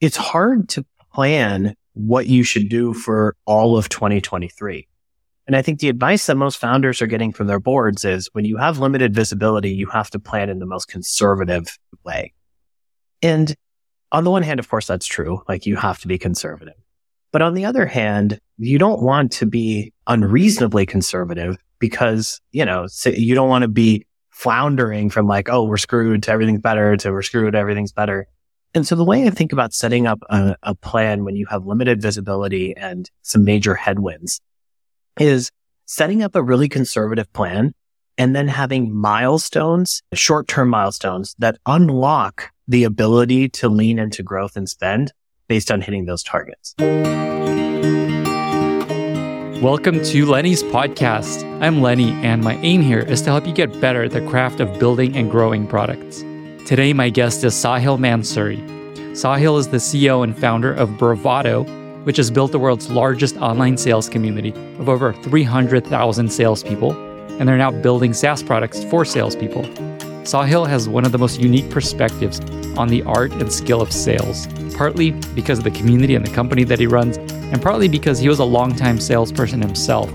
it's hard to plan what you should do for all of 2023. And I think the advice that most founders are getting from their boards is when you have limited visibility, you have to plan in the most conservative way. And on the one hand, of course, that's true. Like you have to be conservative. But on the other hand, you don't want to be unreasonably conservative because, you know, you don't want to be floundering from like, oh, we're screwed to everything's better to we're screwed, everything's better. And so the way I think about setting up a, a plan when you have limited visibility and some major headwinds is setting up a really conservative plan and then having milestones, short term milestones that unlock the ability to lean into growth and spend based on hitting those targets. Welcome to Lenny's podcast. I'm Lenny, and my aim here is to help you get better at the craft of building and growing products. Today, my guest is Sahil Mansuri. Sahil is the CEO and founder of Bravado, which has built the world's largest online sales community of over 300,000 salespeople, and they're now building SaaS products for salespeople. Sahil has one of the most unique perspectives on the art and skill of sales, partly because of the community and the company that he runs, and partly because he was a longtime salesperson himself.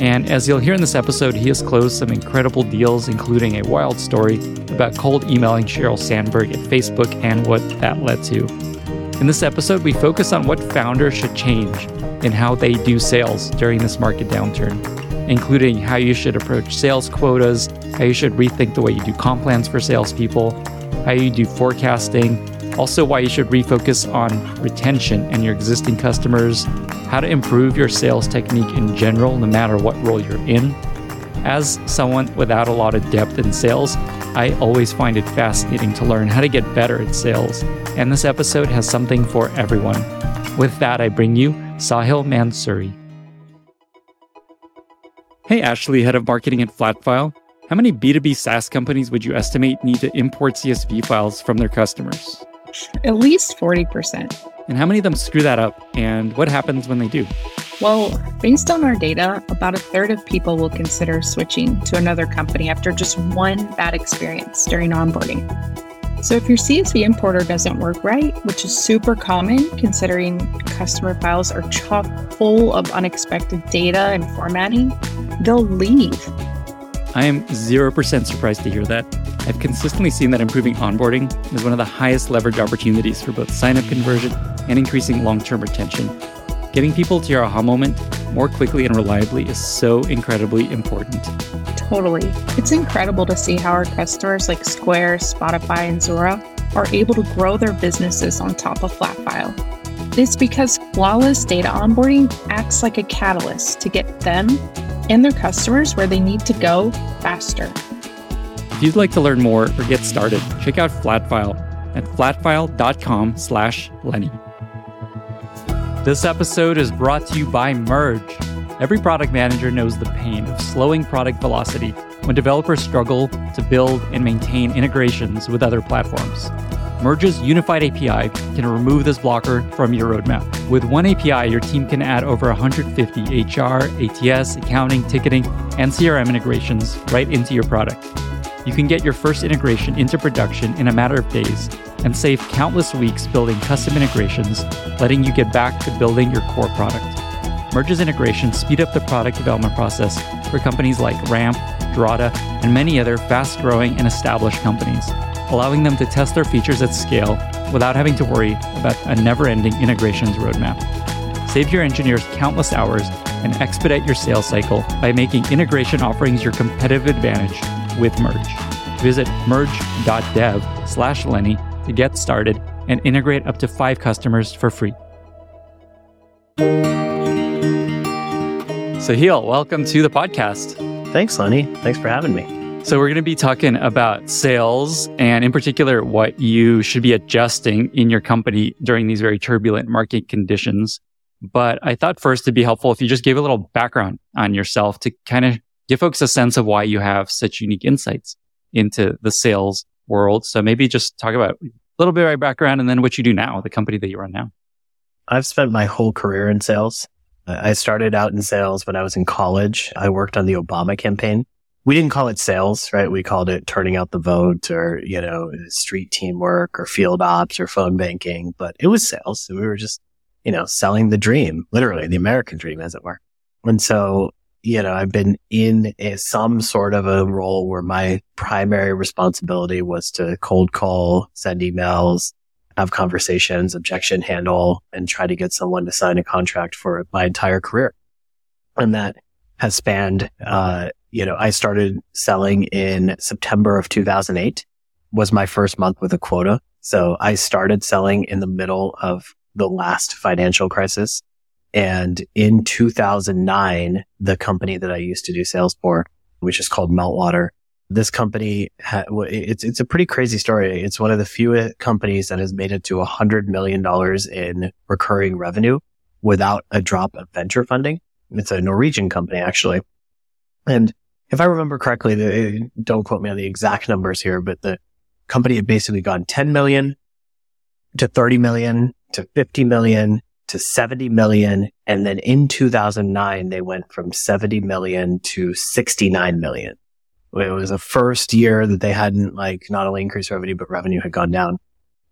And as you'll hear in this episode, he has closed some incredible deals, including a wild story about cold emailing Sheryl Sandberg at Facebook and what that led to. In this episode, we focus on what founders should change in how they do sales during this market downturn including how you should approach sales quotas, how you should rethink the way you do comp plans for salespeople, how you do forecasting, also why you should refocus on retention and your existing customers, how to improve your sales technique in general, no matter what role you're in. As someone without a lot of depth in sales, I always find it fascinating to learn how to get better at sales, and this episode has something for everyone. With that, I bring you Sahil Mansuri. Hey, Ashley, head of marketing at Flatfile. How many B2B SaaS companies would you estimate need to import CSV files from their customers? At least 40%. And how many of them screw that up? And what happens when they do? Well, based on our data, about a third of people will consider switching to another company after just one bad experience during onboarding. So if your CSV importer doesn't work right, which is super common considering customer files are chock full of unexpected data and formatting, they'll leave. I am 0% surprised to hear that. I've consistently seen that improving onboarding is one of the highest leverage opportunities for both sign up conversion and increasing long term retention. Getting people to your aha moment more quickly and reliably is so incredibly important. Totally. It's incredible to see how our customers like Square, Spotify, and Zuora are able to grow their businesses on top of Flatfile. It's because flawless data onboarding acts like a catalyst to get them and their customers where they need to go faster. If you'd like to learn more or get started, check out Flatfile at flatfile.com slash Lenny. This episode is brought to you by Merge. Every product manager knows the pain of slowing product velocity when developers struggle to build and maintain integrations with other platforms. Merge's unified API can remove this blocker from your roadmap. With one API, your team can add over 150 HR, ATS, accounting, ticketing, and CRM integrations right into your product. You can get your first integration into production in a matter of days and save countless weeks building custom integrations, letting you get back to building your core product. Merge's integrations speed up the product development process for companies like Ramp, Drata, and many other fast growing and established companies, allowing them to test their features at scale without having to worry about a never ending integrations roadmap. Save your engineers countless hours and expedite your sales cycle by making integration offerings your competitive advantage with Merge. Visit merge.dev slash Lenny to get started and integrate up to five customers for free. Sahil, welcome to the podcast. Thanks, Lenny. Thanks for having me. So, we're going to be talking about sales and, in particular, what you should be adjusting in your company during these very turbulent market conditions. But I thought first it'd be helpful if you just gave a little background on yourself to kind of give folks a sense of why you have such unique insights into the sales world. So maybe just talk about a little bit of your background and then what you do now, the company that you run now. I've spent my whole career in sales. I started out in sales when I was in college. I worked on the Obama campaign we didn't call it sales, right? We called it turning out the vote or, you know, street teamwork or field ops or phone banking, but it was sales. So we were just, you know, selling the dream, literally the American dream, as it were. And so, you know, I've been in a, some sort of a role where my primary responsibility was to cold call, send emails, have conversations, objection handle, and try to get someone to sign a contract for my entire career. And that has spanned, uh, you know, I started selling in September of 2008 was my first month with a quota. So I started selling in the middle of the last financial crisis. And in 2009, the company that I used to do sales for, which is called Meltwater, this company, ha- it's, it's a pretty crazy story. It's one of the few companies that has made it to a hundred million dollars in recurring revenue without a drop of venture funding. It's a Norwegian company, actually. And if I remember correctly, the, don't quote me on the exact numbers here, but the company had basically gone 10 million to 30 million to 50 million to 70 million. And then in 2009, they went from 70 million to 69 million. It was the first year that they hadn't like not only increased revenue, but revenue had gone down.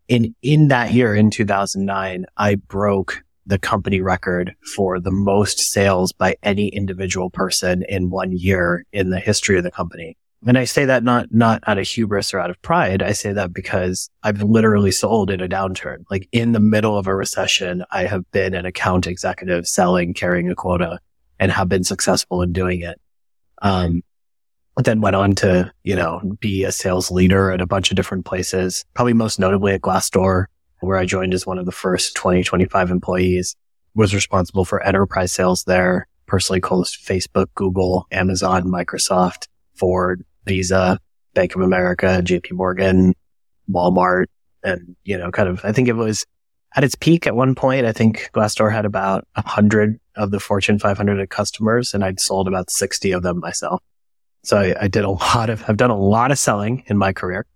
In, in that year, in 2009, I broke the company record for the most sales by any individual person in one year in the history of the company. And I say that not, not out of hubris or out of pride. I say that because I've literally sold in a downturn. Like in the middle of a recession, I have been an account executive selling, carrying a quota and have been successful in doing it. Um, then went on to, you know, be a sales leader at a bunch of different places, probably most notably at Glassdoor, where I joined as one of the first 20, 25 employees, was responsible for enterprise sales there, personally closed Facebook, Google, Amazon, Microsoft, Ford, Visa, Bank of America, JP Morgan, Walmart, and, you know, kind of, I think it was at its peak at one point. I think Glassdoor had about a hundred of the Fortune 500 customers and I'd sold about 60 of them myself. So I, I did a lot of, I've done a lot of selling in my career.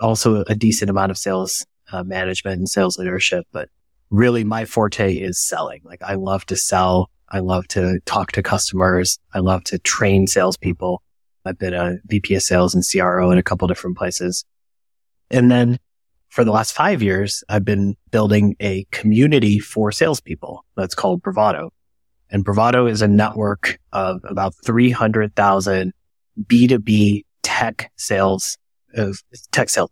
Also a decent amount of sales uh, management and sales leadership, but really my forte is selling. Like I love to sell. I love to talk to customers. I love to train salespeople. I've been a VP of sales and CRO in a couple different places. And then for the last five years, I've been building a community for salespeople that's called Bravado. And Bravado is a network of about 300,000 B2B tech sales of tech sales.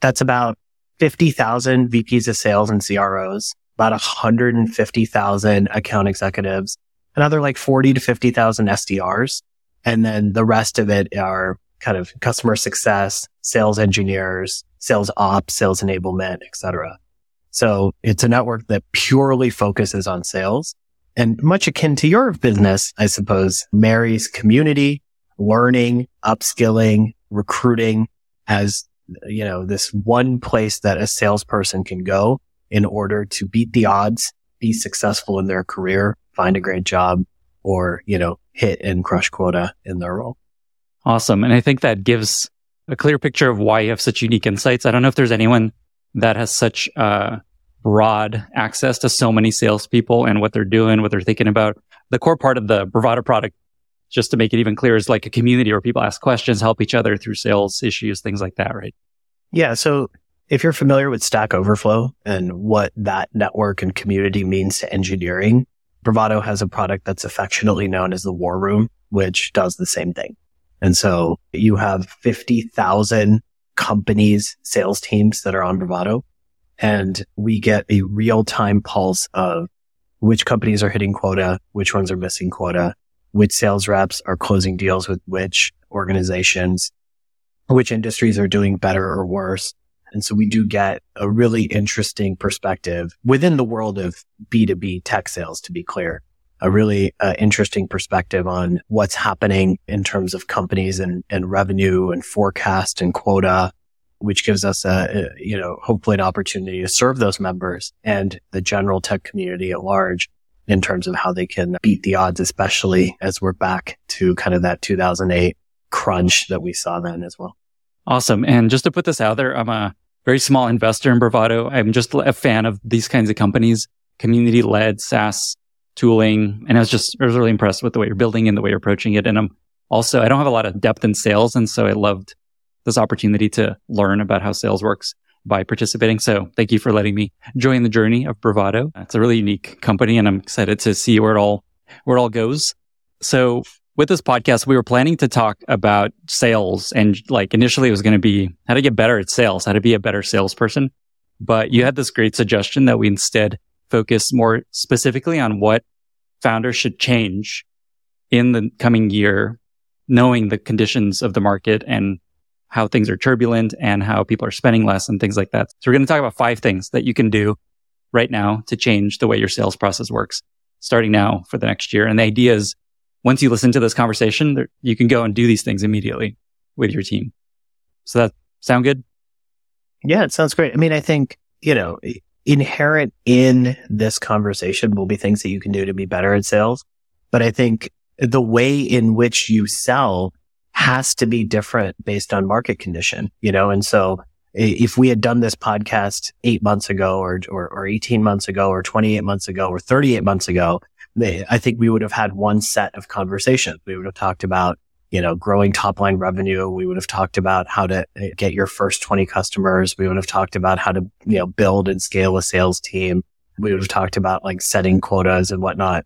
That's about 50,000 VPs of sales and CROs, about 150,000 account executives, another like 40 to 50,000 SDRs. And then the rest of it are kind of customer success, sales engineers, sales ops, sales enablement, etc. So it's a network that purely focuses on sales and much akin to your business, I suppose, marries community, learning, upskilling, recruiting as you know, this one place that a salesperson can go in order to beat the odds, be successful in their career, find a great job, or, you know, hit and crush quota in their role. Awesome. And I think that gives a clear picture of why you have such unique insights. I don't know if there's anyone that has such uh, broad access to so many salespeople and what they're doing, what they're thinking about. The core part of the Bravado product, just to make it even clearer, is like a community where people ask questions, help each other through sales issues, things like that, right? Yeah. So if you're familiar with Stack Overflow and what that network and community means to engineering, Bravado has a product that's affectionately known as the War Room, which does the same thing. And so you have 50,000 companies, sales teams that are on Bravado, and we get a real time pulse of which companies are hitting quota, which ones are missing quota, which sales reps are closing deals with which organizations, which industries are doing better or worse. And so we do get a really interesting perspective within the world of B2B tech sales, to be clear, a really uh, interesting perspective on what's happening in terms of companies and, and revenue and forecast and quota, which gives us a, a, you know, hopefully an opportunity to serve those members and the general tech community at large in terms of how they can beat the odds, especially as we're back to kind of that 2008 crunch that we saw then as well. Awesome. And just to put this out there, I'm a very small investor in Bravado. I'm just a fan of these kinds of companies, community led SaaS tooling. And I was just, I was really impressed with the way you're building and the way you're approaching it. And I'm also, I don't have a lot of depth in sales. And so I loved this opportunity to learn about how sales works by participating. So thank you for letting me join the journey of Bravado. It's a really unique company and I'm excited to see where it all, where it all goes. So with this podcast, we were planning to talk about sales and like initially it was going to be how to get better at sales, how to be a better salesperson. But you had this great suggestion that we instead focus more specifically on what founders should change in the coming year, knowing the conditions of the market and how things are turbulent and how people are spending less and things like that. So we're going to talk about five things that you can do right now to change the way your sales process works starting now for the next year. And the idea is once you listen to this conversation, you can go and do these things immediately with your team. So that sound good? Yeah, it sounds great. I mean, I think, you know, inherent in this conversation will be things that you can do to be better at sales. But I think the way in which you sell has to be different based on market condition, you know? And so if we had done this podcast eight months ago or, or, or 18 months ago or 28 months ago or 38 months ago, I think we would have had one set of conversations. We would have talked about you know, growing top line revenue. We would have talked about how to eh, get your first 20 customers. We would have talked about how to, you know, build and scale a sales team. We would have talked about like setting quotas and whatnot.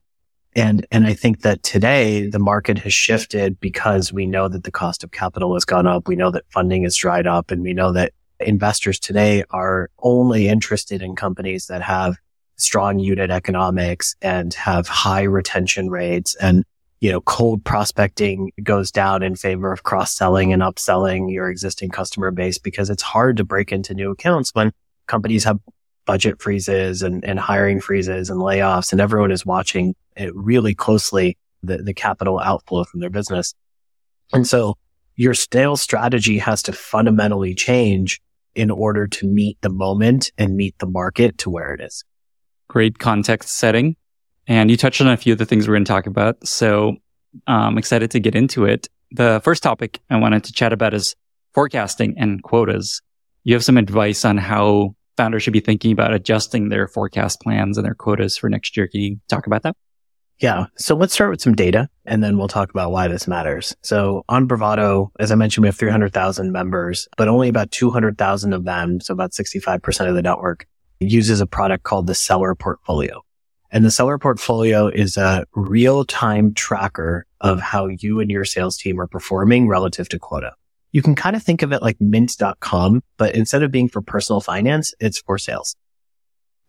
And, and I think that today the market has shifted because we know that the cost of capital has gone up. We know that funding has dried up and we know that investors today are only interested in companies that have strong unit economics and have high retention rates and you know, cold prospecting goes down in favor of cross selling and upselling your existing customer base because it's hard to break into new accounts when companies have budget freezes and, and hiring freezes and layoffs and everyone is watching it really closely the, the capital outflow from their business. And so your sales strategy has to fundamentally change in order to meet the moment and meet the market to where it is. Great context setting. And you touched on a few of the things we're going to talk about. So I'm excited to get into it. The first topic I wanted to chat about is forecasting and quotas. You have some advice on how founders should be thinking about adjusting their forecast plans and their quotas for next year. Can you talk about that? Yeah. So let's start with some data and then we'll talk about why this matters. So on Bravado, as I mentioned, we have 300,000 members, but only about 200,000 of them, so about 65% of the network uses a product called the seller portfolio. And the seller portfolio is a real time tracker of how you and your sales team are performing relative to quota. You can kind of think of it like mint.com, but instead of being for personal finance, it's for sales.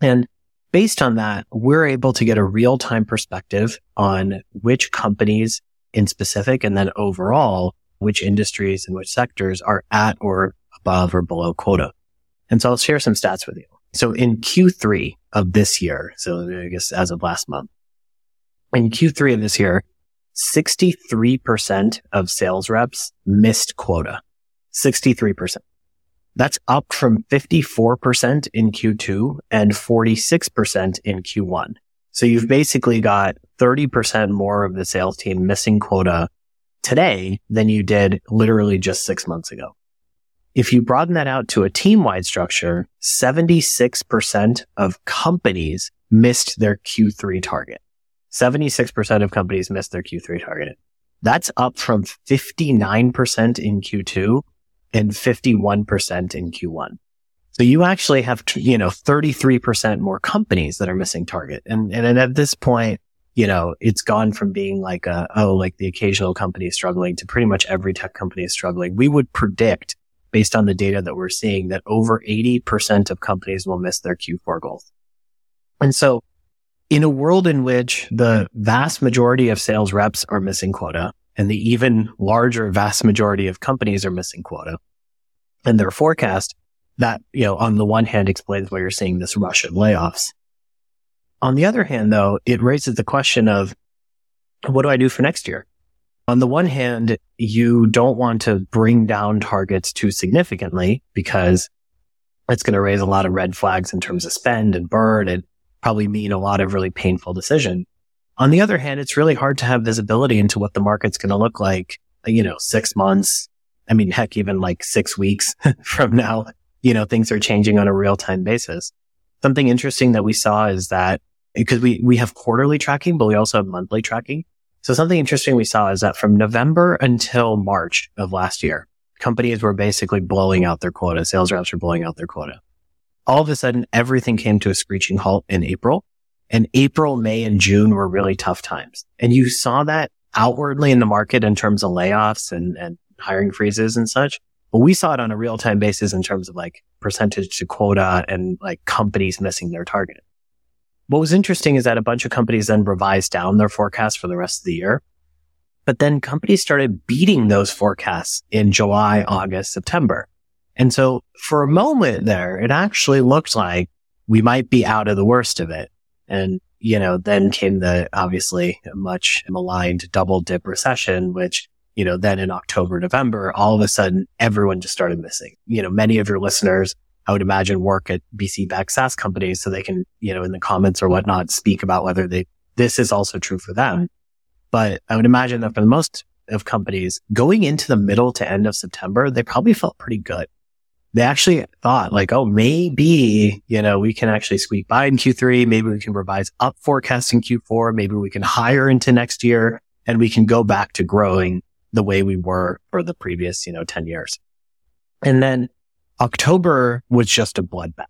And based on that, we're able to get a real time perspective on which companies in specific and then overall, which industries and which sectors are at or above or below quota. And so I'll share some stats with you. So in Q3 of this year, so I guess as of last month, in Q3 of this year, 63% of sales reps missed quota. 63%. That's up from 54% in Q2 and 46% in Q1. So you've basically got 30% more of the sales team missing quota today than you did literally just six months ago. If you broaden that out to a team wide structure, 76% of companies missed their Q3 target. 76% of companies missed their Q3 target. That's up from 59% in Q2 and 51% in Q1. So you actually have, you know, 33% more companies that are missing target. And, and at this point, you know, it's gone from being like a, oh, like the occasional company is struggling to pretty much every tech company is struggling. We would predict based on the data that we're seeing that over 80% of companies will miss their Q4 goals. And so in a world in which the vast majority of sales reps are missing quota and the even larger vast majority of companies are missing quota and their forecast, that, you know, on the one hand explains why you're seeing this rush of layoffs. On the other hand, though, it raises the question of what do I do for next year? On the one hand, you don't want to bring down targets too significantly because it's going to raise a lot of red flags in terms of spend and burn and probably mean a lot of really painful decision. On the other hand, it's really hard to have visibility into what the market's going to look like, you know, six months. I mean, heck, even like six weeks from now, you know, things are changing on a real time basis. Something interesting that we saw is that because we, we have quarterly tracking, but we also have monthly tracking. So something interesting we saw is that from November until March of last year, companies were basically blowing out their quota. Sales reps were blowing out their quota. All of a sudden, everything came to a screeching halt in April. And April, May, and June were really tough times. And you saw that outwardly in the market in terms of layoffs and, and hiring freezes and such. But we saw it on a real time basis in terms of like percentage to quota and like companies missing their target. What was interesting is that a bunch of companies then revised down their forecast for the rest of the year. But then companies started beating those forecasts in July, August, September. And so for a moment there, it actually looked like we might be out of the worst of it. And, you know, then came the obviously much maligned double dip recession, which, you know, then in October, November, all of a sudden everyone just started missing. You know, many of your listeners I would imagine work at VC backed SaaS companies so they can, you know, in the comments or whatnot, speak about whether they, this is also true for them. But I would imagine that for the most of companies going into the middle to end of September, they probably felt pretty good. They actually thought like, oh, maybe, you know, we can actually squeak by in Q3. Maybe we can revise up forecast in Q4. Maybe we can hire into next year and we can go back to growing the way we were for the previous, you know, 10 years. And then October was just a bloodbath.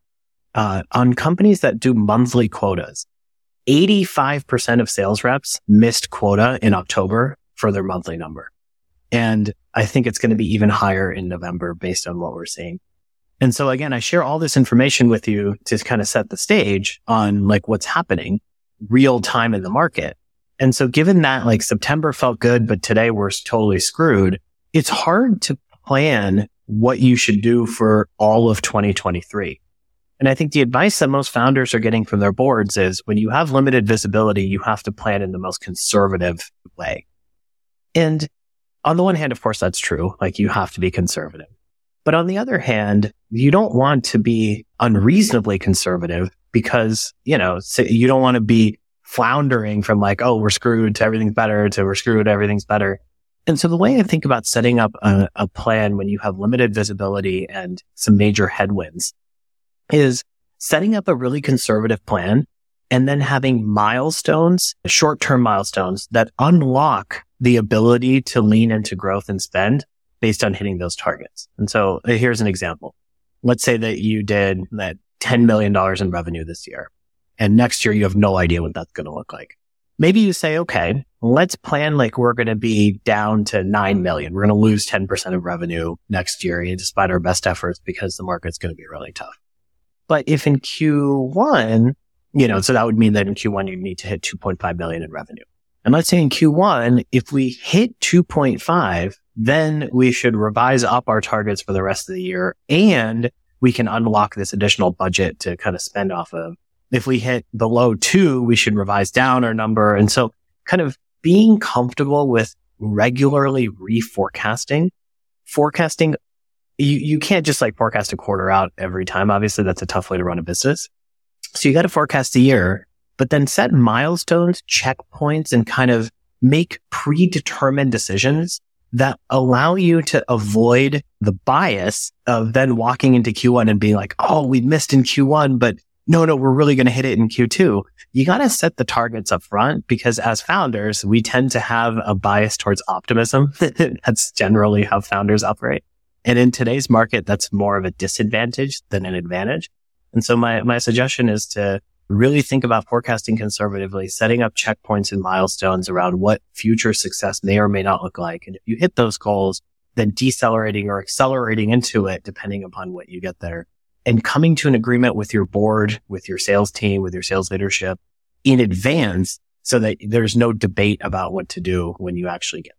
Uh, on companies that do monthly quotas, 85% of sales reps missed quota in October for their monthly number. And I think it's going to be even higher in November based on what we're seeing. And so again, I share all this information with you to kind of set the stage on like what's happening real time in the market. And so given that like September felt good, but today we're totally screwed, it's hard to plan what you should do for all of 2023. And I think the advice that most founders are getting from their boards is when you have limited visibility, you have to plan in the most conservative way. And on the one hand, of course, that's true. Like you have to be conservative. But on the other hand, you don't want to be unreasonably conservative because, you know, you don't want to be floundering from like, oh, we're screwed to everything's better to we're screwed, everything's better. And so the way I think about setting up a, a, plan when you have limited visibility and some major headwinds is setting up a really conservative plan and then having milestones, short-term milestones that unlock the ability to lean into growth and spend based on hitting those targets. And so uh, here's an example. Let's say that you did that $10 million in revenue this year and next year you have no idea what that's going to look like. Maybe you say, okay, let's plan like we're going to be down to 9 million. We're going to lose 10% of revenue next year despite our best efforts because the market's going to be really tough. But if in Q1, you know, so that would mean that in Q1, you need to hit 2.5 million in revenue. And let's say in Q1, if we hit 2.5, then we should revise up our targets for the rest of the year and we can unlock this additional budget to kind of spend off of if we hit below two, we should revise down our number. And so kind of being comfortable with regularly reforecasting, forecasting, you, you can't just like forecast a quarter out every time. Obviously, that's a tough way to run a business. So you got to forecast a year, but then set milestones, checkpoints, and kind of make predetermined decisions that allow you to avoid the bias of then walking into Q1 and being like, Oh, we missed in Q1, but no, no, we're really going to hit it in Q2. You got to set the targets up front because as founders, we tend to have a bias towards optimism. that's generally how founders operate. And in today's market, that's more of a disadvantage than an advantage. And so my, my suggestion is to really think about forecasting conservatively, setting up checkpoints and milestones around what future success may or may not look like. And if you hit those goals, then decelerating or accelerating into it, depending upon what you get there and coming to an agreement with your board, with your sales team, with your sales leadership in advance so that there's no debate about what to do when you actually get.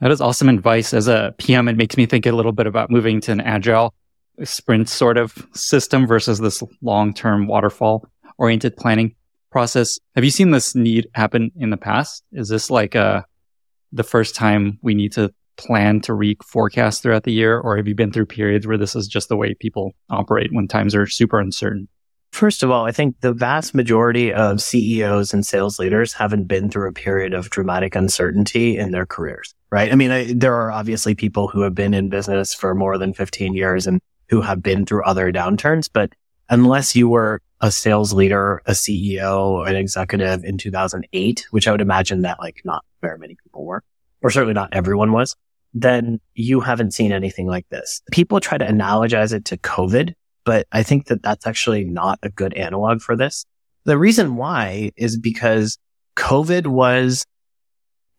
That is awesome advice. As a PM, it makes me think a little bit about moving to an agile sprint sort of system versus this long-term waterfall oriented planning process. Have you seen this need happen in the past? Is this like a, uh, the first time we need to plan to re forecast throughout the year, or have you been through periods where this is just the way people operate when times are super uncertain? First of all, I think the vast majority of CEOs and sales leaders haven't been through a period of dramatic uncertainty in their careers, right? I mean, I, there are obviously people who have been in business for more than 15 years and who have been through other downturns, but unless you were a sales leader, a CEO, an executive in 2008, which I would imagine that like not very many people were, or certainly not everyone was, then you haven't seen anything like this. People try to analogize it to COVID, but I think that that's actually not a good analog for this. The reason why is because COVID was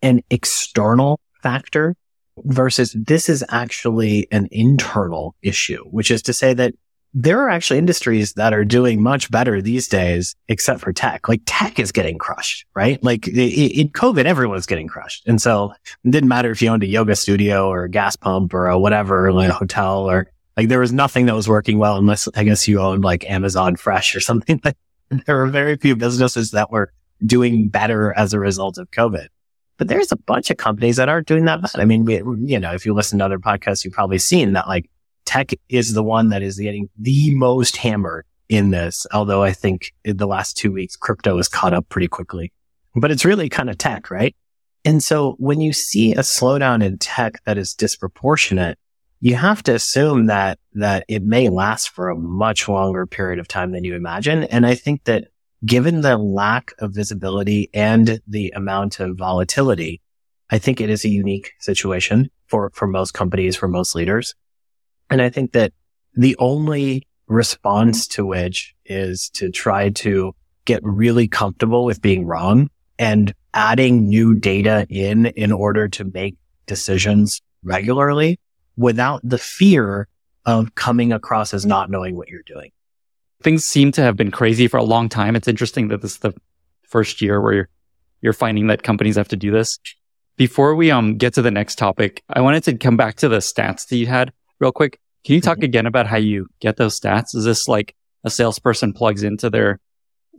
an external factor versus this is actually an internal issue, which is to say that there are actually industries that are doing much better these days, except for tech. Like tech is getting crushed, right? Like in COVID, everyone's getting crushed. And so it didn't matter if you owned a yoga studio or a gas pump or a whatever, like a hotel or like there was nothing that was working well unless I guess you owned like Amazon Fresh or something like there were very few businesses that were doing better as a result of COVID. But there's a bunch of companies that aren't doing that bad. I mean, we, you know, if you listen to other podcasts, you've probably seen that like tech is the one that is getting the most hammered in this. Although I think in the last two weeks, crypto has caught up pretty quickly, but it's really kind of tech, right? And so when you see a slowdown in tech that is disproportionate, you have to assume that, that it may last for a much longer period of time than you imagine. And I think that given the lack of visibility and the amount of volatility, I think it is a unique situation for, for most companies, for most leaders. And I think that the only response to which is to try to get really comfortable with being wrong and adding new data in in order to make decisions regularly without the fear of coming across as not knowing what you're doing. Things seem to have been crazy for a long time. It's interesting that this is the first year where you're, you're finding that companies have to do this. Before we um get to the next topic, I wanted to come back to the stats that you had real quick. Can you talk mm-hmm. again about how you get those stats? Is this like a salesperson plugs into their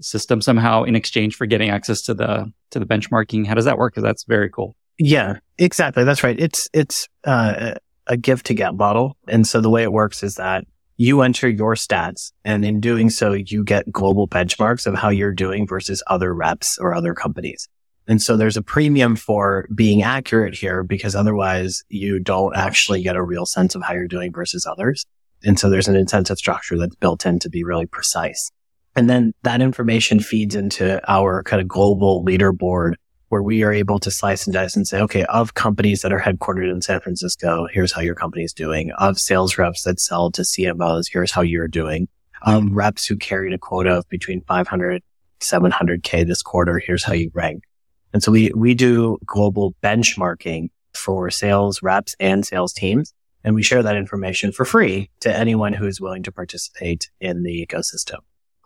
system somehow in exchange for getting access to the to the benchmarking? How does that work? Because that's very cool. Yeah, exactly. That's right. It's it's uh, a give to get model, and so the way it works is that you enter your stats, and in doing so, you get global benchmarks of how you're doing versus other reps or other companies. And so there's a premium for being accurate here because otherwise you don't actually get a real sense of how you're doing versus others. And so there's an incentive structure that's built in to be really precise. And then that information feeds into our kind of global leaderboard where we are able to slice and dice and say, okay, of companies that are headquartered in San Francisco, here's how your company is doing. Of sales reps that sell to CMOs, here's how you're doing. Of reps who carried a quota of between 500, 700K this quarter, here's how you rank. And so we, we do global benchmarking for sales reps and sales teams. And we share that information for free to anyone who is willing to participate in the ecosystem.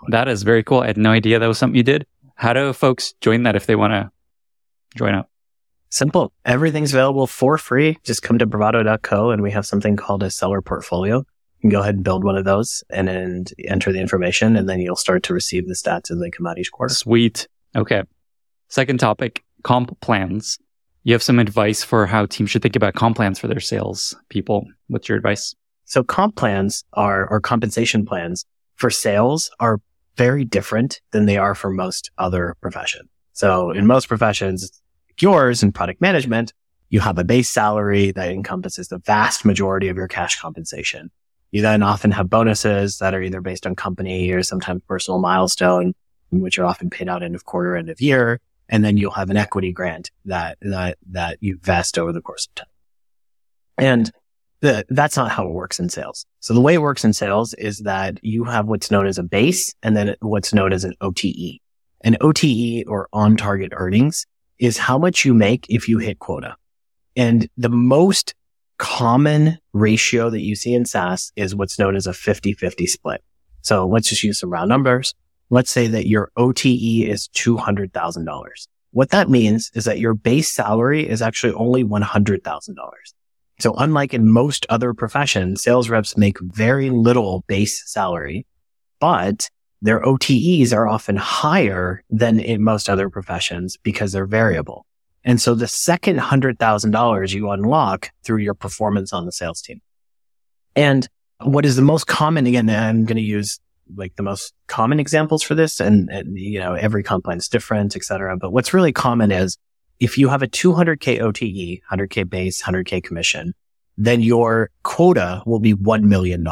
That is very cool. I had no idea that was something you did. How do folks join that if they want to join up? Simple. Everything's available for free. Just come to bravado.co and we have something called a seller portfolio. You can go ahead and build one of those and then enter the information and then you'll start to receive the stats as they come out each quarter. Sweet. Okay. Second topic, comp plans. You have some advice for how teams should think about comp plans for their sales people. What's your advice? So comp plans are, or compensation plans for sales are very different than they are for most other professions. So in most professions, yours in product management, you have a base salary that encompasses the vast majority of your cash compensation. You then often have bonuses that are either based on company or sometimes personal milestone, which are often paid out end of quarter, end of year and then you'll have an equity grant that that that you vest over the course of time. And the, that's not how it works in sales. So the way it works in sales is that you have what's known as a base and then what's known as an OTE. An OTE or on target earnings is how much you make if you hit quota. And the most common ratio that you see in SaaS is what's known as a 50-50 split. So let's just use some round numbers. Let's say that your OTE is $200,000. What that means is that your base salary is actually only $100,000. So unlike in most other professions, sales reps make very little base salary, but their OTEs are often higher than in most other professions because they're variable. And so the second $100,000 you unlock through your performance on the sales team. And what is the most common, again, I'm going to use like the most common examples for this. And, and you know, every comp is different, et cetera. But what's really common is if you have a 200K OTE, 100K base, 100K commission, then your quota will be $1 million.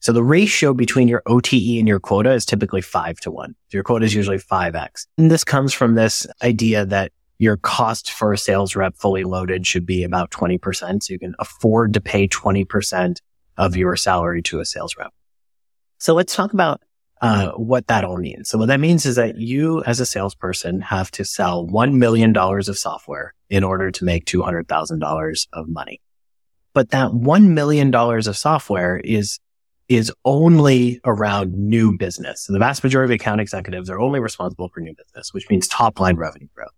So the ratio between your OTE and your quota is typically five to one. Your quota is usually 5x. And this comes from this idea that your cost for a sales rep fully loaded should be about 20%. So you can afford to pay 20% of your salary to a sales rep. So let's talk about uh, what that all means. So what that means is that you as a salesperson have to sell $1 million of software in order to make $200,000 of money. But that $1 million of software is is only around new business. So the vast majority of account executives are only responsible for new business, which means top line revenue growth.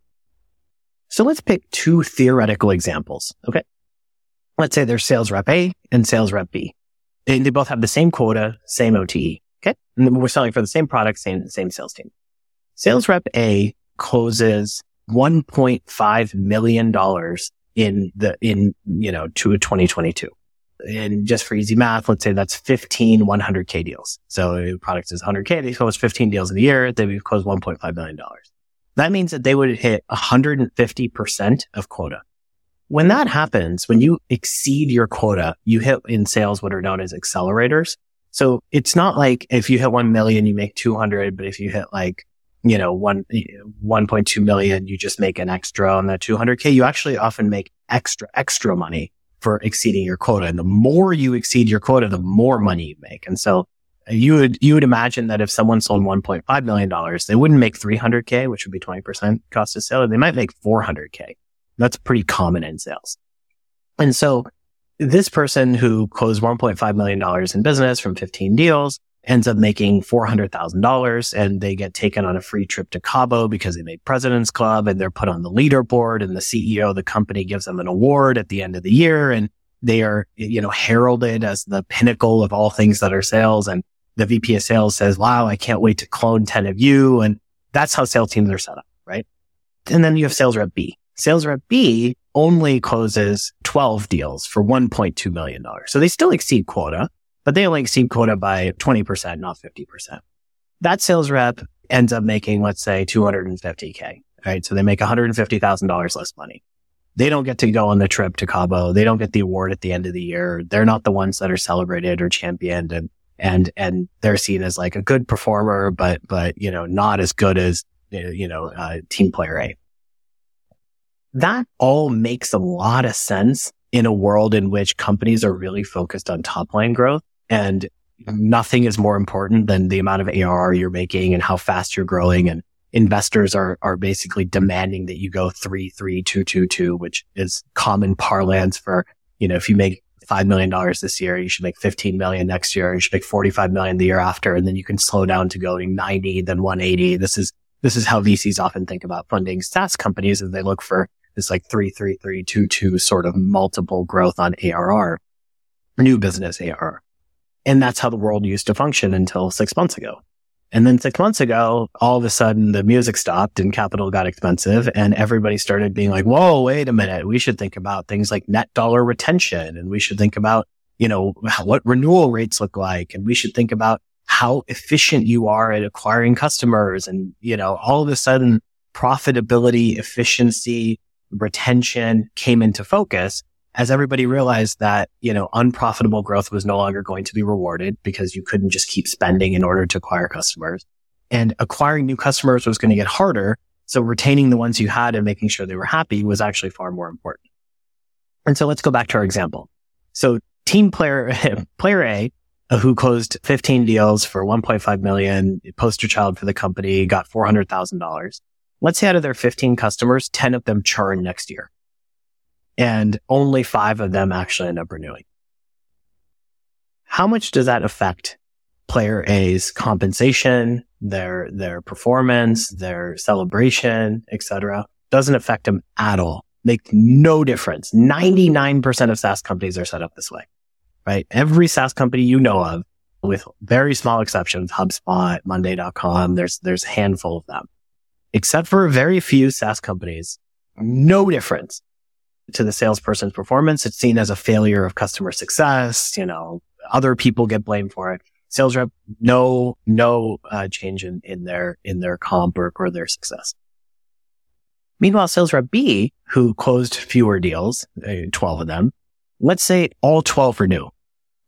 So let's pick two theoretical examples. Okay. Let's say there's sales rep A and sales rep B. And they both have the same quota, same OTE. Okay. And we're selling for the same product, same, same sales team. Sales rep A closes $1.5 million in the, in, you know, to 2022. And just for easy math, let's say that's 15 100K deals. So the product is 100K. They close 15 deals in a year. They close $1.5 million. That means that they would hit 150% of quota. When that happens, when you exceed your quota, you hit in sales what are known as accelerators. So it's not like if you hit 1 million, you make 200, but if you hit like, you know, one, 1.2 million, you just make an extra on that 200K. You actually often make extra, extra money for exceeding your quota. And the more you exceed your quota, the more money you make. And so you would, you would imagine that if someone sold $1.5 million, they wouldn't make 300K, which would be 20% cost of sale. They might make 400K. That's pretty common in sales. And so this person who closed $1.5 million in business from 15 deals ends up making $400,000 and they get taken on a free trip to Cabo because they made president's club and they're put on the leaderboard and the CEO of the company gives them an award at the end of the year. And they are, you know, heralded as the pinnacle of all things that are sales. And the VP of sales says, wow, I can't wait to clone 10 of you. And that's how sales teams are set up, right? And then you have sales rep B. Sales rep B only closes 12 deals for $1.2 million. So they still exceed quota, but they only exceed quota by 20%, not 50%. That sales rep ends up making, let's say 250K, right? So they make $150,000 less money. They don't get to go on the trip to Cabo. They don't get the award at the end of the year. They're not the ones that are celebrated or championed and, and, and they're seen as like a good performer, but, but, you know, not as good as, you know, uh, team player A. That all makes a lot of sense in a world in which companies are really focused on top line growth and nothing is more important than the amount of ARR you're making and how fast you're growing. And investors are, are basically demanding that you go three, three, two, two, two, which is common parlance for, you know, if you make $5 million this year, you should make 15 million next year. You should make 45 million the year after. And then you can slow down to going 90, then 180. This is, this is how VCs often think about funding SaaS companies as they look for this like three, three, three, two, two sort of multiple growth on ARR, new business ARR. And that's how the world used to function until six months ago. And then six months ago, all of a sudden the music stopped and capital got expensive and everybody started being like, whoa, wait a minute. We should think about things like net dollar retention and we should think about, you know, what renewal rates look like. And we should think about how efficient you are at acquiring customers. And, you know, all of a sudden profitability, efficiency, retention came into focus as everybody realized that, you know, unprofitable growth was no longer going to be rewarded because you couldn't just keep spending in order to acquire customers and acquiring new customers was going to get harder. So retaining the ones you had and making sure they were happy was actually far more important. And so let's go back to our example. So team player, player A, uh, who closed 15 deals for 1.5 million, poster child for the company, got $400,000. Let's say out of their 15 customers, 10 of them churn next year and only five of them actually end up renewing. How much does that affect player A's compensation, their, their performance, their celebration, etc.? Doesn't affect them at all. Make no difference. 99% of SaaS companies are set up this way, right? Every SaaS company you know of, with very small exceptions, HubSpot, Monday.com, there's, there's a handful of them. Except for a very few SaaS companies, no difference to the salesperson's performance. It's seen as a failure of customer success. You know, other people get blamed for it. Sales rep, no, no uh, change in, in their, in their comp or, or their success. Meanwhile, sales rep B, who closed fewer deals, uh, 12 of them, let's say all 12 renew.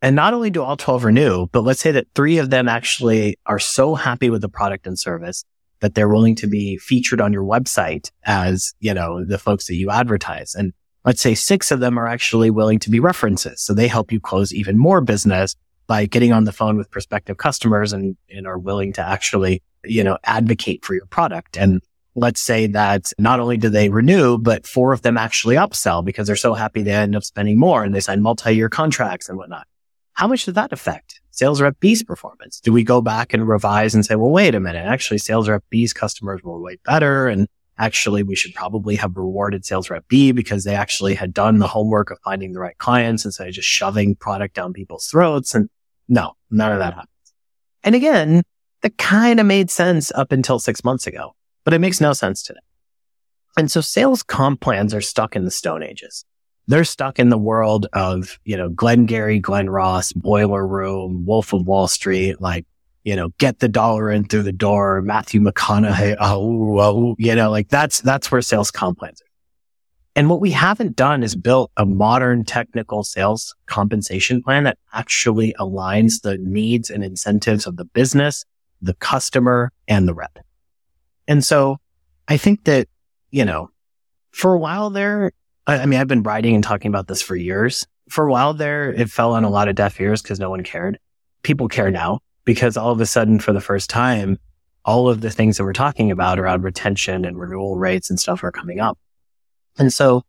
And not only do all 12 renew, but let's say that three of them actually are so happy with the product and service that they're willing to be featured on your website as, you know, the folks that you advertise. And let's say six of them are actually willing to be references. So they help you close even more business by getting on the phone with prospective customers and, and are willing to actually, you know, advocate for your product. And let's say that not only do they renew, but four of them actually upsell because they're so happy they end up spending more and they sign multi-year contracts and whatnot. How much does that affect sales rep B's performance? Do we go back and revise and say, well, wait a minute, actually sales rep B's customers were way better. And actually we should probably have rewarded sales rep B because they actually had done the homework of finding the right clients instead of just shoving product down people's throats. And no, none of that happens. And again, that kind of made sense up until six months ago but it makes no sense today. And so sales comp plans are stuck in the stone ages. They're stuck in the world of, you know, Glengarry, Glen Ross, Boiler Room, Wolf of Wall Street, like, you know, get the dollar in through the door, Matthew McConaughey. Oh, oh, you know, like that's, that's where sales comp plans are. And what we haven't done is built a modern technical sales compensation plan that actually aligns the needs and incentives of the business, the customer and the rep. And so I think that, you know, for a while there, I, I mean, I've been writing and talking about this for years. For a while there, it fell on a lot of deaf ears because no one cared. People care now because all of a sudden, for the first time, all of the things that we're talking about around retention and renewal rates and stuff are coming up. And so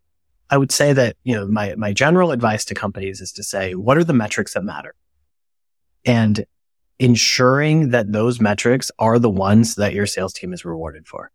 I would say that, you know, my, my general advice to companies is to say, what are the metrics that matter? And ensuring that those metrics are the ones that your sales team is rewarded for.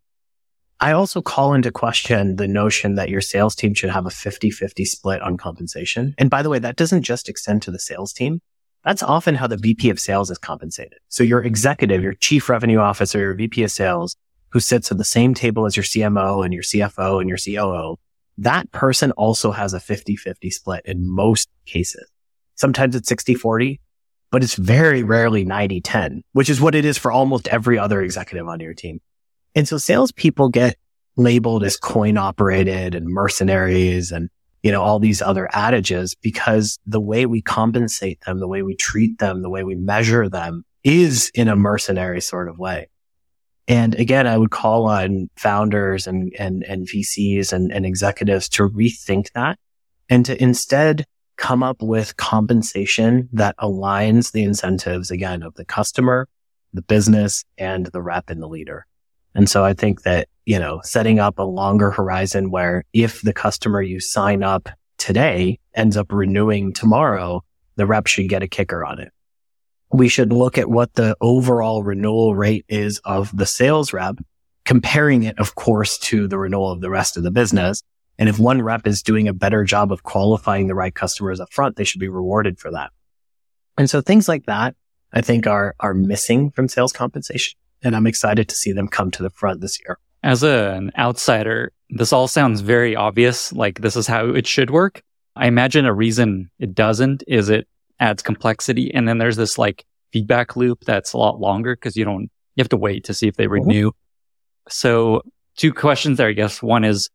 I also call into question the notion that your sales team should have a 50-50 split on compensation. And by the way, that doesn't just extend to the sales team. That's often how the VP of sales is compensated. So your executive, your chief revenue officer, your VP of sales, who sits at the same table as your CMO and your CFO and your COO, that person also has a 50-50 split in most cases. Sometimes it's 60-40 but it's very rarely 90 10, which is what it is for almost every other executive on your team. And so salespeople get labeled as coin operated and mercenaries and, you know, all these other adages because the way we compensate them, the way we treat them, the way we measure them is in a mercenary sort of way. And again, I would call on founders and, and, and VCs and, and executives to rethink that and to instead come up with compensation that aligns the incentives again of the customer, the business and the rep and the leader. And so I think that, you know, setting up a longer horizon where if the customer you sign up today ends up renewing tomorrow, the rep should get a kicker on it. We should look at what the overall renewal rate is of the sales rep, comparing it, of course, to the renewal of the rest of the business and if one rep is doing a better job of qualifying the right customers up front, they should be rewarded for that. And so things like that, I think are, are missing from sales compensation. And I'm excited to see them come to the front this year. As a, an outsider, this all sounds very obvious. Like this is how it should work. I imagine a reason it doesn't is it adds complexity. And then there's this like feedback loop that's a lot longer because you don't, you have to wait to see if they mm-hmm. renew. So two questions there, I guess. One is,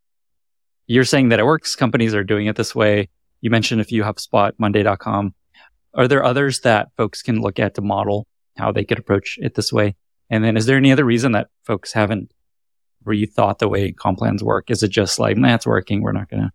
you're saying that it works. Companies are doing it this way. You mentioned a few HubSpot, Monday.com. Are there others that folks can look at to model how they could approach it this way? And then is there any other reason that folks haven't rethought the way comp plans work? Is it just like, nah, it's working. We're not going to,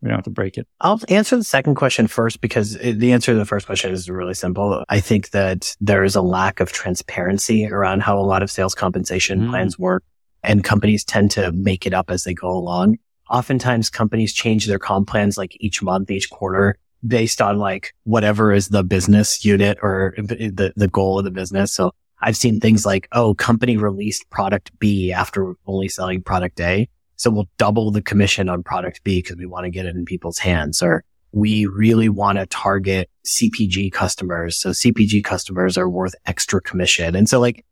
we don't have to break it. I'll answer the second question first because the answer to the first question is really simple. I think that there is a lack of transparency around how a lot of sales compensation mm. plans work and companies tend to make it up as they go along oftentimes companies change their comp plans like each month, each quarter based on like whatever is the business unit or the, the goal of the business. So I've seen things like, oh, company released product B after only selling product A. So we'll double the commission on product B because we want to get it in people's hands or we really want to target CPG customers. So CPG customers are worth extra commission. And so like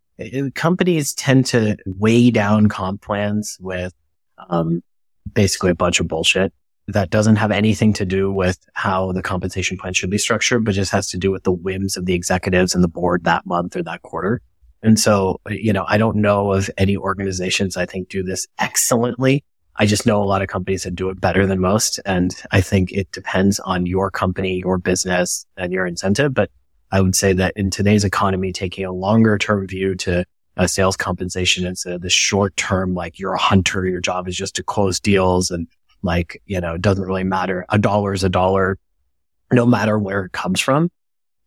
companies tend to weigh down comp plans with, um, basically a bunch of bullshit that doesn't have anything to do with how the compensation plan should be structured, but just has to do with the whims of the executives and the board that month or that quarter. And so, you know, I don't know of any organizations I think do this excellently. I just know a lot of companies that do it better than most. And I think it depends on your company, your business and your incentive. But I would say that in today's economy, taking a longer term view to a sales compensation instead of uh, the short term, like you're a hunter, your job is just to close deals and like, you know, it doesn't really matter. A dollar is a dollar, no matter where it comes from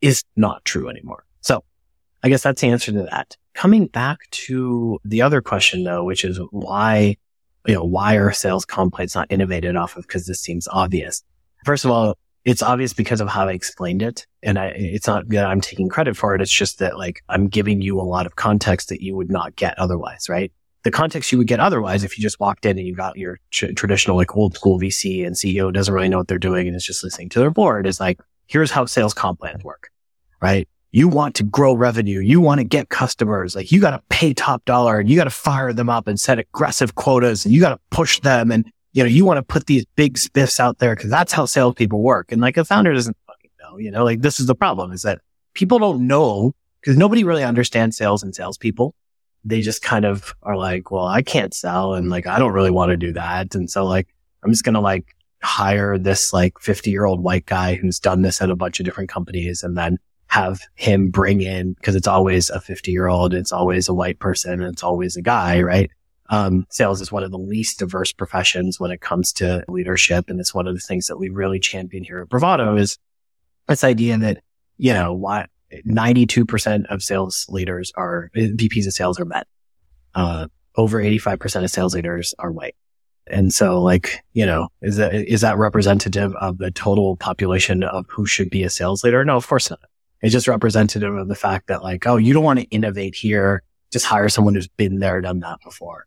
is not true anymore. So I guess that's the answer to that. Coming back to the other question though, which is why, you know, why are sales comp plans not innovated off of? Cause this seems obvious. First of all, it's obvious because of how I explained it. And I, it's not that I'm taking credit for it. It's just that like I'm giving you a lot of context that you would not get otherwise, right? The context you would get otherwise if you just walked in and you got your tr- traditional like old school VC and CEO doesn't really know what they're doing and is just listening to their board is like, here's how sales comp plans work, right? You want to grow revenue. You want to get customers. Like you got to pay top dollar and you got to fire them up and set aggressive quotas and you got to push them. And, you know, you want to put these big spiffs out there because that's how salespeople work. And like a founder doesn't fucking know, you know, like this is the problem is that people don't know because nobody really understands sales and salespeople. They just kind of are like, well, I can't sell and like, I don't really want to do that. And so like, I'm just going to like hire this like 50 year old white guy who's done this at a bunch of different companies and then have him bring in because it's always a 50 year old. It's always a white person. It's always a guy, right? Um, sales is one of the least diverse professions when it comes to leadership. And it's one of the things that we really champion here at Bravado is this idea that, you know, why 92% of sales leaders are VPs of sales are men. Uh, over 85% of sales leaders are white. And so like, you know, is that, is that representative of the total population of who should be a sales leader? No, of course not. It's just representative of the fact that like, oh, you don't want to innovate here. Just hire someone who's been there, done that before.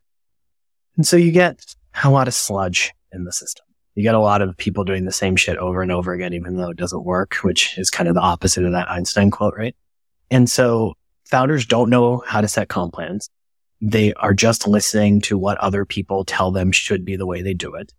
And so you get a lot of sludge in the system. You get a lot of people doing the same shit over and over again, even though it doesn't work, which is kind of the opposite of that Einstein quote, right? And so founders don't know how to set comp plans. They are just listening to what other people tell them should be the way they do it.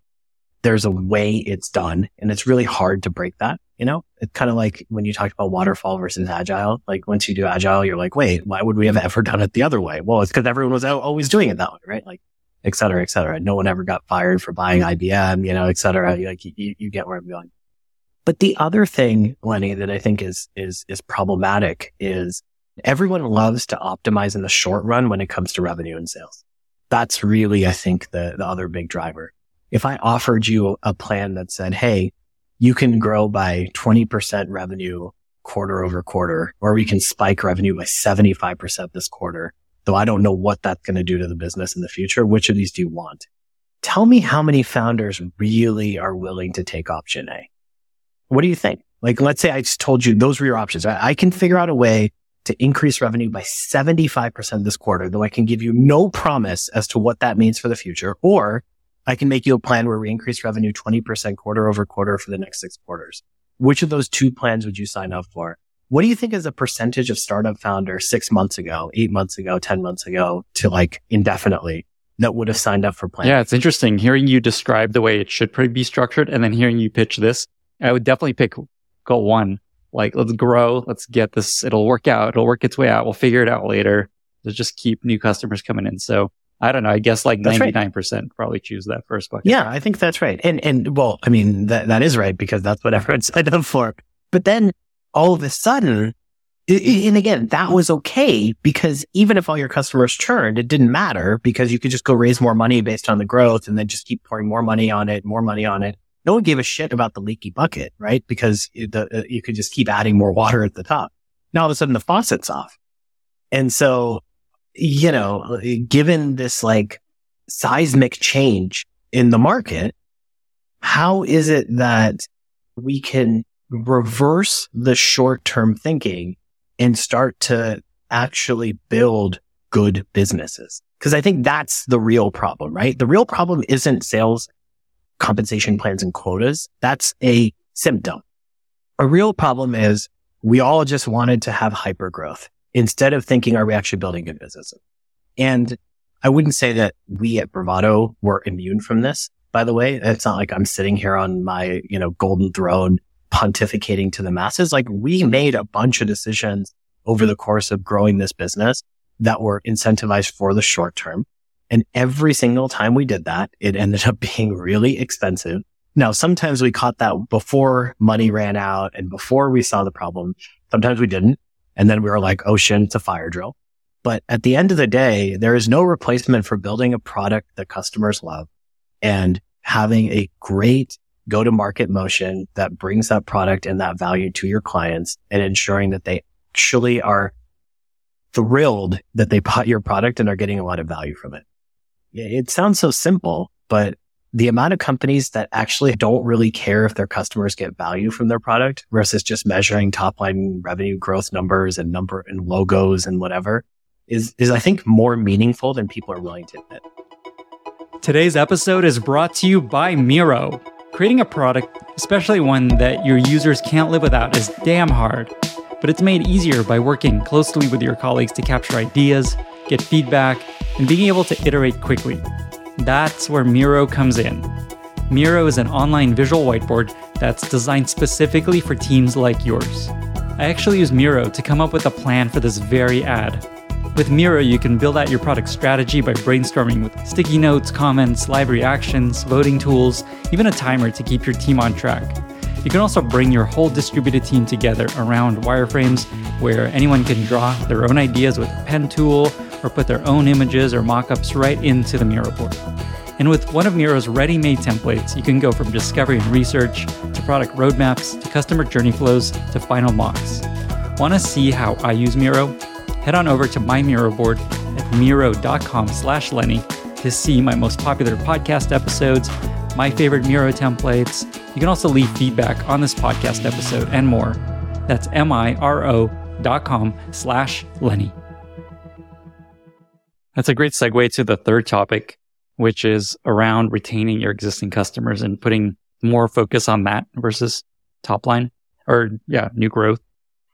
There's a way it's done and it's really hard to break that. You know, it's kind of like when you talked about waterfall versus agile. Like once you do agile, you're like, wait, why would we have ever done it the other way? Well, it's because everyone was always doing it that way, right? Like, et cetera, et cetera. No one ever got fired for buying IBM, you know, et cetera. Like you, you get where I'm going. But the other thing, Lenny, that I think is, is, is problematic is everyone loves to optimize in the short run when it comes to revenue and sales. That's really, I think, the, the other big driver. If I offered you a plan that said, Hey, you can grow by 20% revenue quarter over quarter, or we can spike revenue by 75% this quarter. Though I don't know what that's going to do to the business in the future. Which of these do you want? Tell me how many founders really are willing to take option A. What do you think? Like, let's say I just told you those were your options. I, I can figure out a way to increase revenue by 75% this quarter, though I can give you no promise as to what that means for the future. Or I can make you a plan where we increase revenue 20% quarter over quarter for the next six quarters. Which of those two plans would you sign up for? What do you think is a percentage of startup founders six months ago, eight months ago, 10 months ago to like indefinitely that would have signed up for plans? Yeah, it's interesting hearing you describe the way it should be structured and then hearing you pitch this. I would definitely pick goal one. Like, let's grow. Let's get this. It'll work out. It'll work its way out. We'll figure it out later. Let's just keep new customers coming in. So I don't know. I guess like ninety nine percent probably choose that first bucket. Yeah, I think that's right. And and well, I mean that that is right because that's what everyone signed up for. But then all of a sudden, and again, that was okay because even if all your customers churned, it didn't matter because you could just go raise more money based on the growth and then just keep pouring more money on it, more money on it. No one gave a shit about the leaky bucket, right? Because the, uh, you could just keep adding more water at the top. Now all of a sudden the faucet's off. And so you know, given this like seismic change in the market, how is it that we can reverse the short term thinking and start to actually build good businesses? Cause I think that's the real problem, right? The real problem isn't sales compensation plans and quotas. That's a symptom. A real problem is we all just wanted to have hyper growth instead of thinking, are we actually building good businesses? And I wouldn't say that we at Bravado were immune from this. By the way, it's not like I'm sitting here on my, you know, golden throne pontificating to the masses. Like we made a bunch of decisions over the course of growing this business that were incentivized for the short term. And every single time we did that, it ended up being really expensive. Now, sometimes we caught that before money ran out and before we saw the problem. Sometimes we didn't. And then we were like, oh shit, it's a fire drill. But at the end of the day, there is no replacement for building a product that customers love and having a great go to market motion that brings that product and that value to your clients and ensuring that they actually are thrilled that they bought your product and are getting a lot of value from it. It sounds so simple, but the amount of companies that actually don't really care if their customers get value from their product versus just measuring top line revenue growth numbers and number and logos and whatever is, is I think more meaningful than people are willing to admit. Today's episode is brought to you by Miro. Creating a product, especially one that your users can't live without, is damn hard. But it's made easier by working closely with your colleagues to capture ideas, get feedback, and being able to iterate quickly. That's where Miro comes in. Miro is an online visual whiteboard that's designed specifically for teams like yours. I actually use Miro to come up with a plan for this very ad. With Miro, you can build out your product strategy by brainstorming with sticky notes, comments, library actions, voting tools, even a timer to keep your team on track. You can also bring your whole distributed team together around wireframes where anyone can draw their own ideas with a pen tool or put their own images or mockups right into the Miro board. And with one of Miro's ready made templates, you can go from discovery and research to product roadmaps to customer journey flows to final mocks. Want to see how I use Miro? Head on over to my Miro board at miro.com slash Lenny to see my most popular podcast episodes, my favorite Miro templates. You can also leave feedback on this podcast episode and more. That's M-I-R-O dot com slash Lenny. That's a great segue to the third topic, which is around retaining your existing customers and putting more focus on that versus top line or yeah, new growth.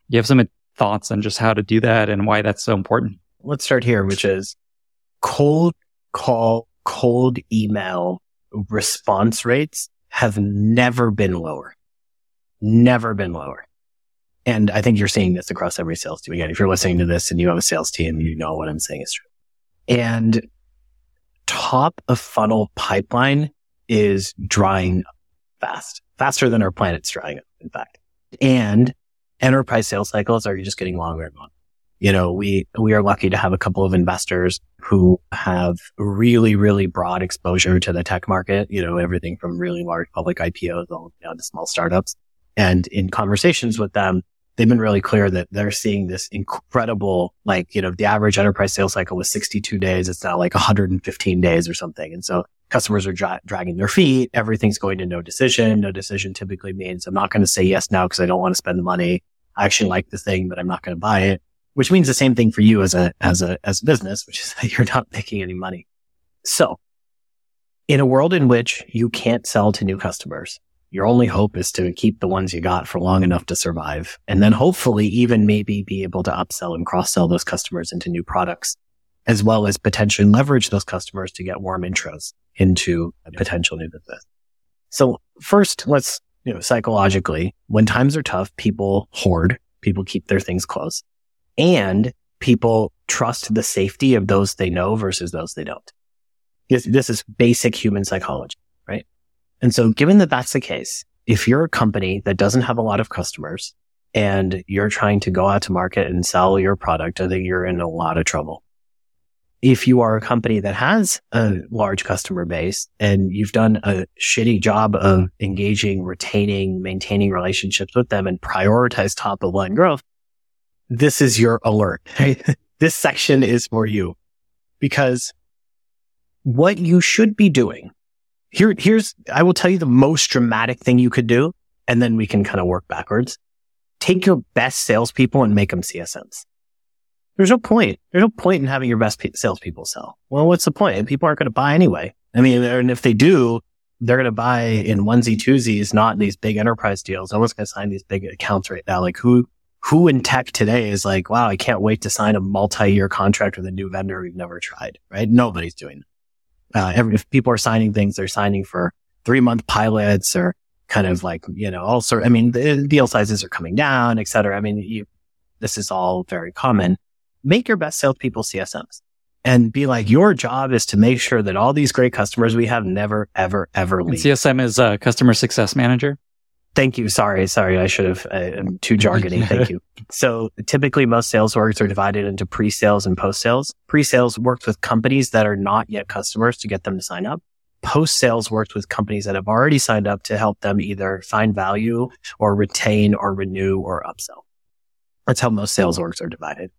You have some thoughts on just how to do that and why that's so important. Let's start here, which is cold call, cold email response rates have never been lower. Never been lower. And I think you're seeing this across every sales team. Again, if you're listening to this and you have a sales team, you know what I'm saying is true. And top of funnel pipeline is drying fast, faster than our planet's drying up, in fact. And enterprise sales cycles are just getting longer and longer. You know, we, we are lucky to have a couple of investors who have really, really broad exposure to the tech market, you know, everything from really large public IPOs all down to small startups. And in conversations with them, they've been really clear that they're seeing this incredible, like, you know, the average enterprise sales cycle was 62 days. It's now like 115 days or something. And so customers are dra- dragging their feet. Everything's going to no decision. No decision typically means I'm not going to say yes now because I don't want to spend the money. I actually like the thing, but I'm not going to buy it, which means the same thing for you as a, as a, as a business, which is that you're not making any money. So in a world in which you can't sell to new customers, your only hope is to keep the ones you got for long enough to survive. And then hopefully even maybe be able to upsell and cross sell those customers into new products, as well as potentially leverage those customers to get warm intros into a potential new business. So first, let's you know, psychologically, when times are tough, people hoard, people keep their things close and people trust the safety of those they know versus those they don't. This, this is basic human psychology, right? And so given that that's the case, if you're a company that doesn't have a lot of customers and you're trying to go out to market and sell your product, I think you're in a lot of trouble if you are a company that has a large customer base and you've done a shitty job of engaging, retaining, maintaining relationships with them and prioritize top of line growth, this is your alert. this section is for you because what you should be doing here, here's, I will tell you the most dramatic thing you could do. And then we can kind of work backwards. Take your best salespeople and make them CSMs. There's no point. There's no point in having your best salespeople sell. Well, what's the point? People aren't going to buy anyway. I mean, and if they do, they're going to buy in onesie twosies, not these big enterprise deals. No one's going to sign these big accounts right now. Like who, who in tech today is like, wow, I can't wait to sign a multi-year contract with a new vendor we've never tried, right? Nobody's doing that. Uh, every, if people are signing things, they're signing for three month pilots or kind of like, you know, all sort, I mean, the deal sizes are coming down, et cetera. I mean, you, this is all very common make your best salespeople CSMs and be like, your job is to make sure that all these great customers we have never, ever, ever leave. And CSM is a customer success manager. Thank you. Sorry. Sorry. I should have, uh, I'm too jargony. Thank you. So typically most sales orgs are divided into pre-sales and post-sales. Pre-sales works with companies that are not yet customers to get them to sign up. Post-sales works with companies that have already signed up to help them either find value or retain or renew or upsell. That's how most sales orgs are divided.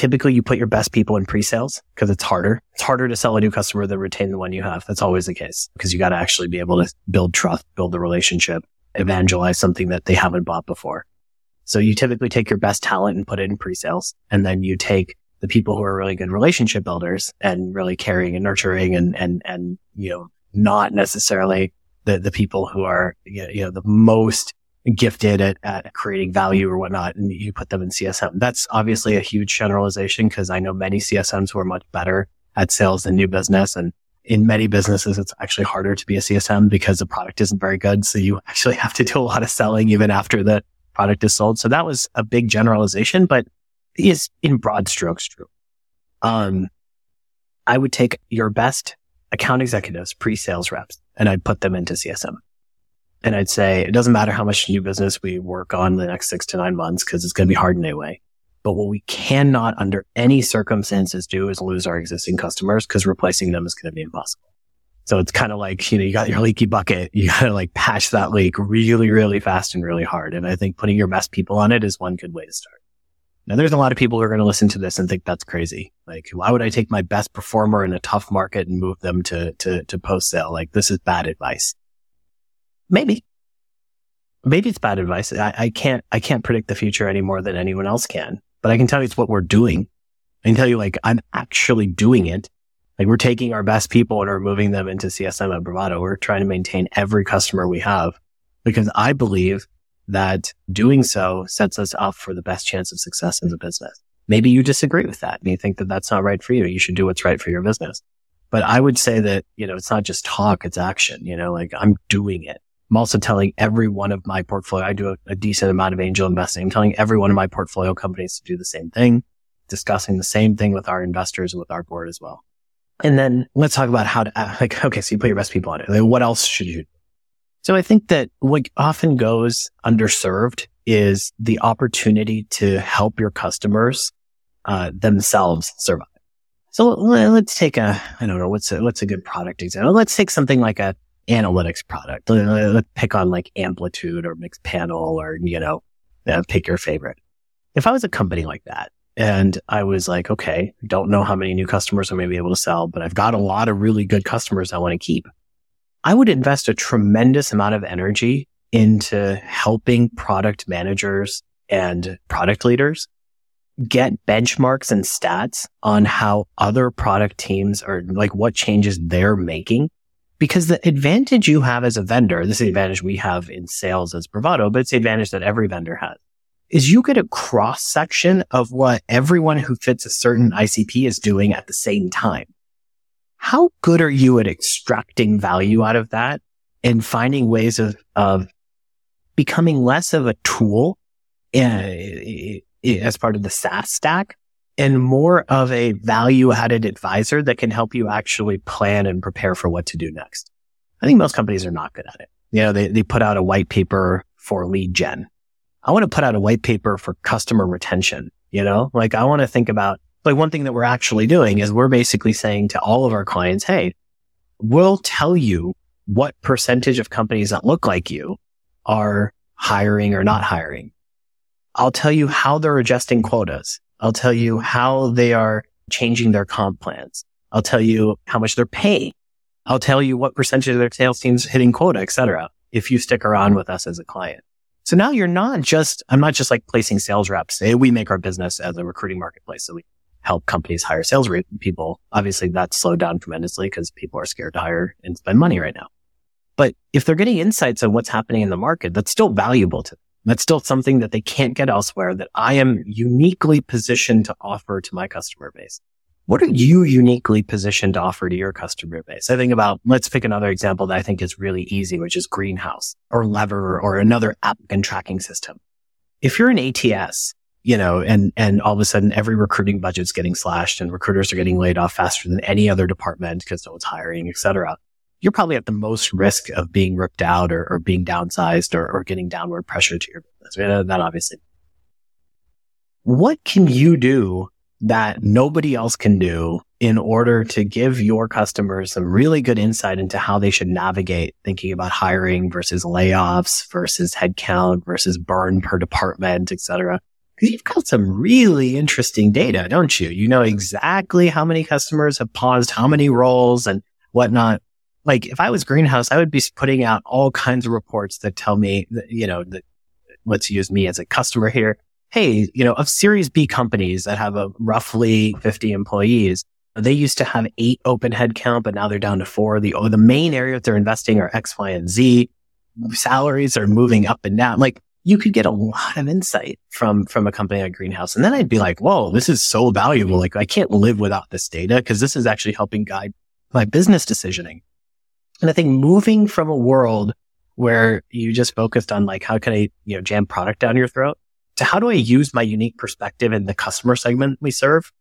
Typically you put your best people in pre-sales because it's harder. It's harder to sell a new customer than retain the one you have. That's always the case because you got to actually be able to build trust, build the relationship evangelize something that they haven't bought before. So you typically take your best talent and put it in pre-sales. And then you take the people who are really good relationship builders and really caring and nurturing and, and, and, you know, not necessarily the, the people who are, you know, the most gifted at, at creating value or whatnot. And you put them in CSM. That's obviously a huge generalization because I know many CSMs who are much better at sales than new business. And in many businesses, it's actually harder to be a CSM because the product isn't very good. So you actually have to do a lot of selling even after the product is sold. So that was a big generalization, but is in broad strokes true. Um, I would take your best account executives, pre-sales reps, and I'd put them into CSM. And I'd say, it doesn't matter how much new business we work on the next six to nine months because it's going to be hard anyway. But what we cannot under any circumstances do is lose our existing customers because replacing them is going to be impossible. So it's kind of like, you know, you got your leaky bucket. You got to like patch that leak really, really fast and really hard. And I think putting your best people on it is one good way to start. Now there's a lot of people who are going to listen to this and think that's crazy. Like, why would I take my best performer in a tough market and move them to, to, to post sale? Like this is bad advice. Maybe. Maybe it's bad advice. I, I can't, I can't predict the future any more than anyone else can but I can tell you it's what we're doing. I can tell you like I'm actually doing it. Like we're taking our best people and we're moving them into CSM at Bravado. We're trying to maintain every customer we have because I believe that doing so sets us up for the best chance of success in the business. Maybe you disagree with that and you think that that's not right for you. You should do what's right for your business. But I would say that, you know, it's not just talk, it's action, you know, like I'm doing it. I'm also telling every one of my portfolio, I do a, a, decent amount of angel investing. I'm telling every one of my portfolio companies to do the same thing, discussing the same thing with our investors and with our board as well. And then let's talk about how to, uh, like, okay, so you put your best people on it. Like, what else should you do? So I think that what often goes underserved is the opportunity to help your customers, uh, themselves survive. So let's take a, I don't know, what's a, what's a good product example? Let's take something like a, analytics product. Let's pick on like Amplitude or Mixpanel or, you know, uh, pick your favorite. If I was a company like that and I was like, okay, don't know how many new customers I may be able to sell, but I've got a lot of really good customers I want to keep. I would invest a tremendous amount of energy into helping product managers and product leaders get benchmarks and stats on how other product teams are like what changes they're making because the advantage you have as a vendor, this is the advantage we have in sales as Bravado, but it's the advantage that every vendor has, is you get a cross section of what everyone who fits a certain ICP is doing at the same time. How good are you at extracting value out of that and finding ways of, of becoming less of a tool uh, as part of the SaaS stack and more of a value added advisor that can help you actually plan and prepare for what to do next. I think most companies are not good at it. You know, they, they put out a white paper for lead gen. I want to put out a white paper for customer retention. You know, like I want to think about like one thing that we're actually doing is we're basically saying to all of our clients, Hey, we'll tell you what percentage of companies that look like you are hiring or not hiring. I'll tell you how they're adjusting quotas. I'll tell you how they are changing their comp plans. I'll tell you how much they're paying. I'll tell you what percentage of their sales teams hitting quota, et cetera, if you stick around with us as a client. So now you're not just, I'm not just like placing sales reps. We make our business as a recruiting marketplace. So we help companies hire sales re- people. Obviously that's slowed down tremendously because people are scared to hire and spend money right now. But if they're getting insights on what's happening in the market, that's still valuable to them. That's still something that they can't get elsewhere that I am uniquely positioned to offer to my customer base. What are you uniquely positioned to offer to your customer base? I think about, let's pick another example that I think is really easy, which is Greenhouse or Lever or another applicant tracking system. If you're an ATS, you know, and, and all of a sudden every recruiting budget's getting slashed and recruiters are getting laid off faster than any other department because no one's hiring, et cetera. You're probably at the most risk of being ripped out or, or being downsized or, or, getting downward pressure to your business. Right? Uh, that obviously. What can you do that nobody else can do in order to give your customers some really good insight into how they should navigate thinking about hiring versus layoffs versus headcount versus burn per department, et cetera. Because you've got some really interesting data, don't you? You know exactly how many customers have paused how many roles and whatnot. Like if I was greenhouse, I would be putting out all kinds of reports that tell me that, you know, that let's use me as a customer here hey, you know, of series B companies that have a roughly 50 employees, they used to have eight open headcount, but now they're down to four. The, oh, the main areas they're investing are X, Y, and Z. Salaries are moving up and down. Like you could get a lot of insight from, from a company like Greenhouse. And then I'd be like, whoa, this is so valuable. Like I can't live without this data because this is actually helping guide my business decisioning. And I think moving from a world where you just focused on like, how can I, you know, jam product down your throat to how do I use my unique perspective in the customer segment we serve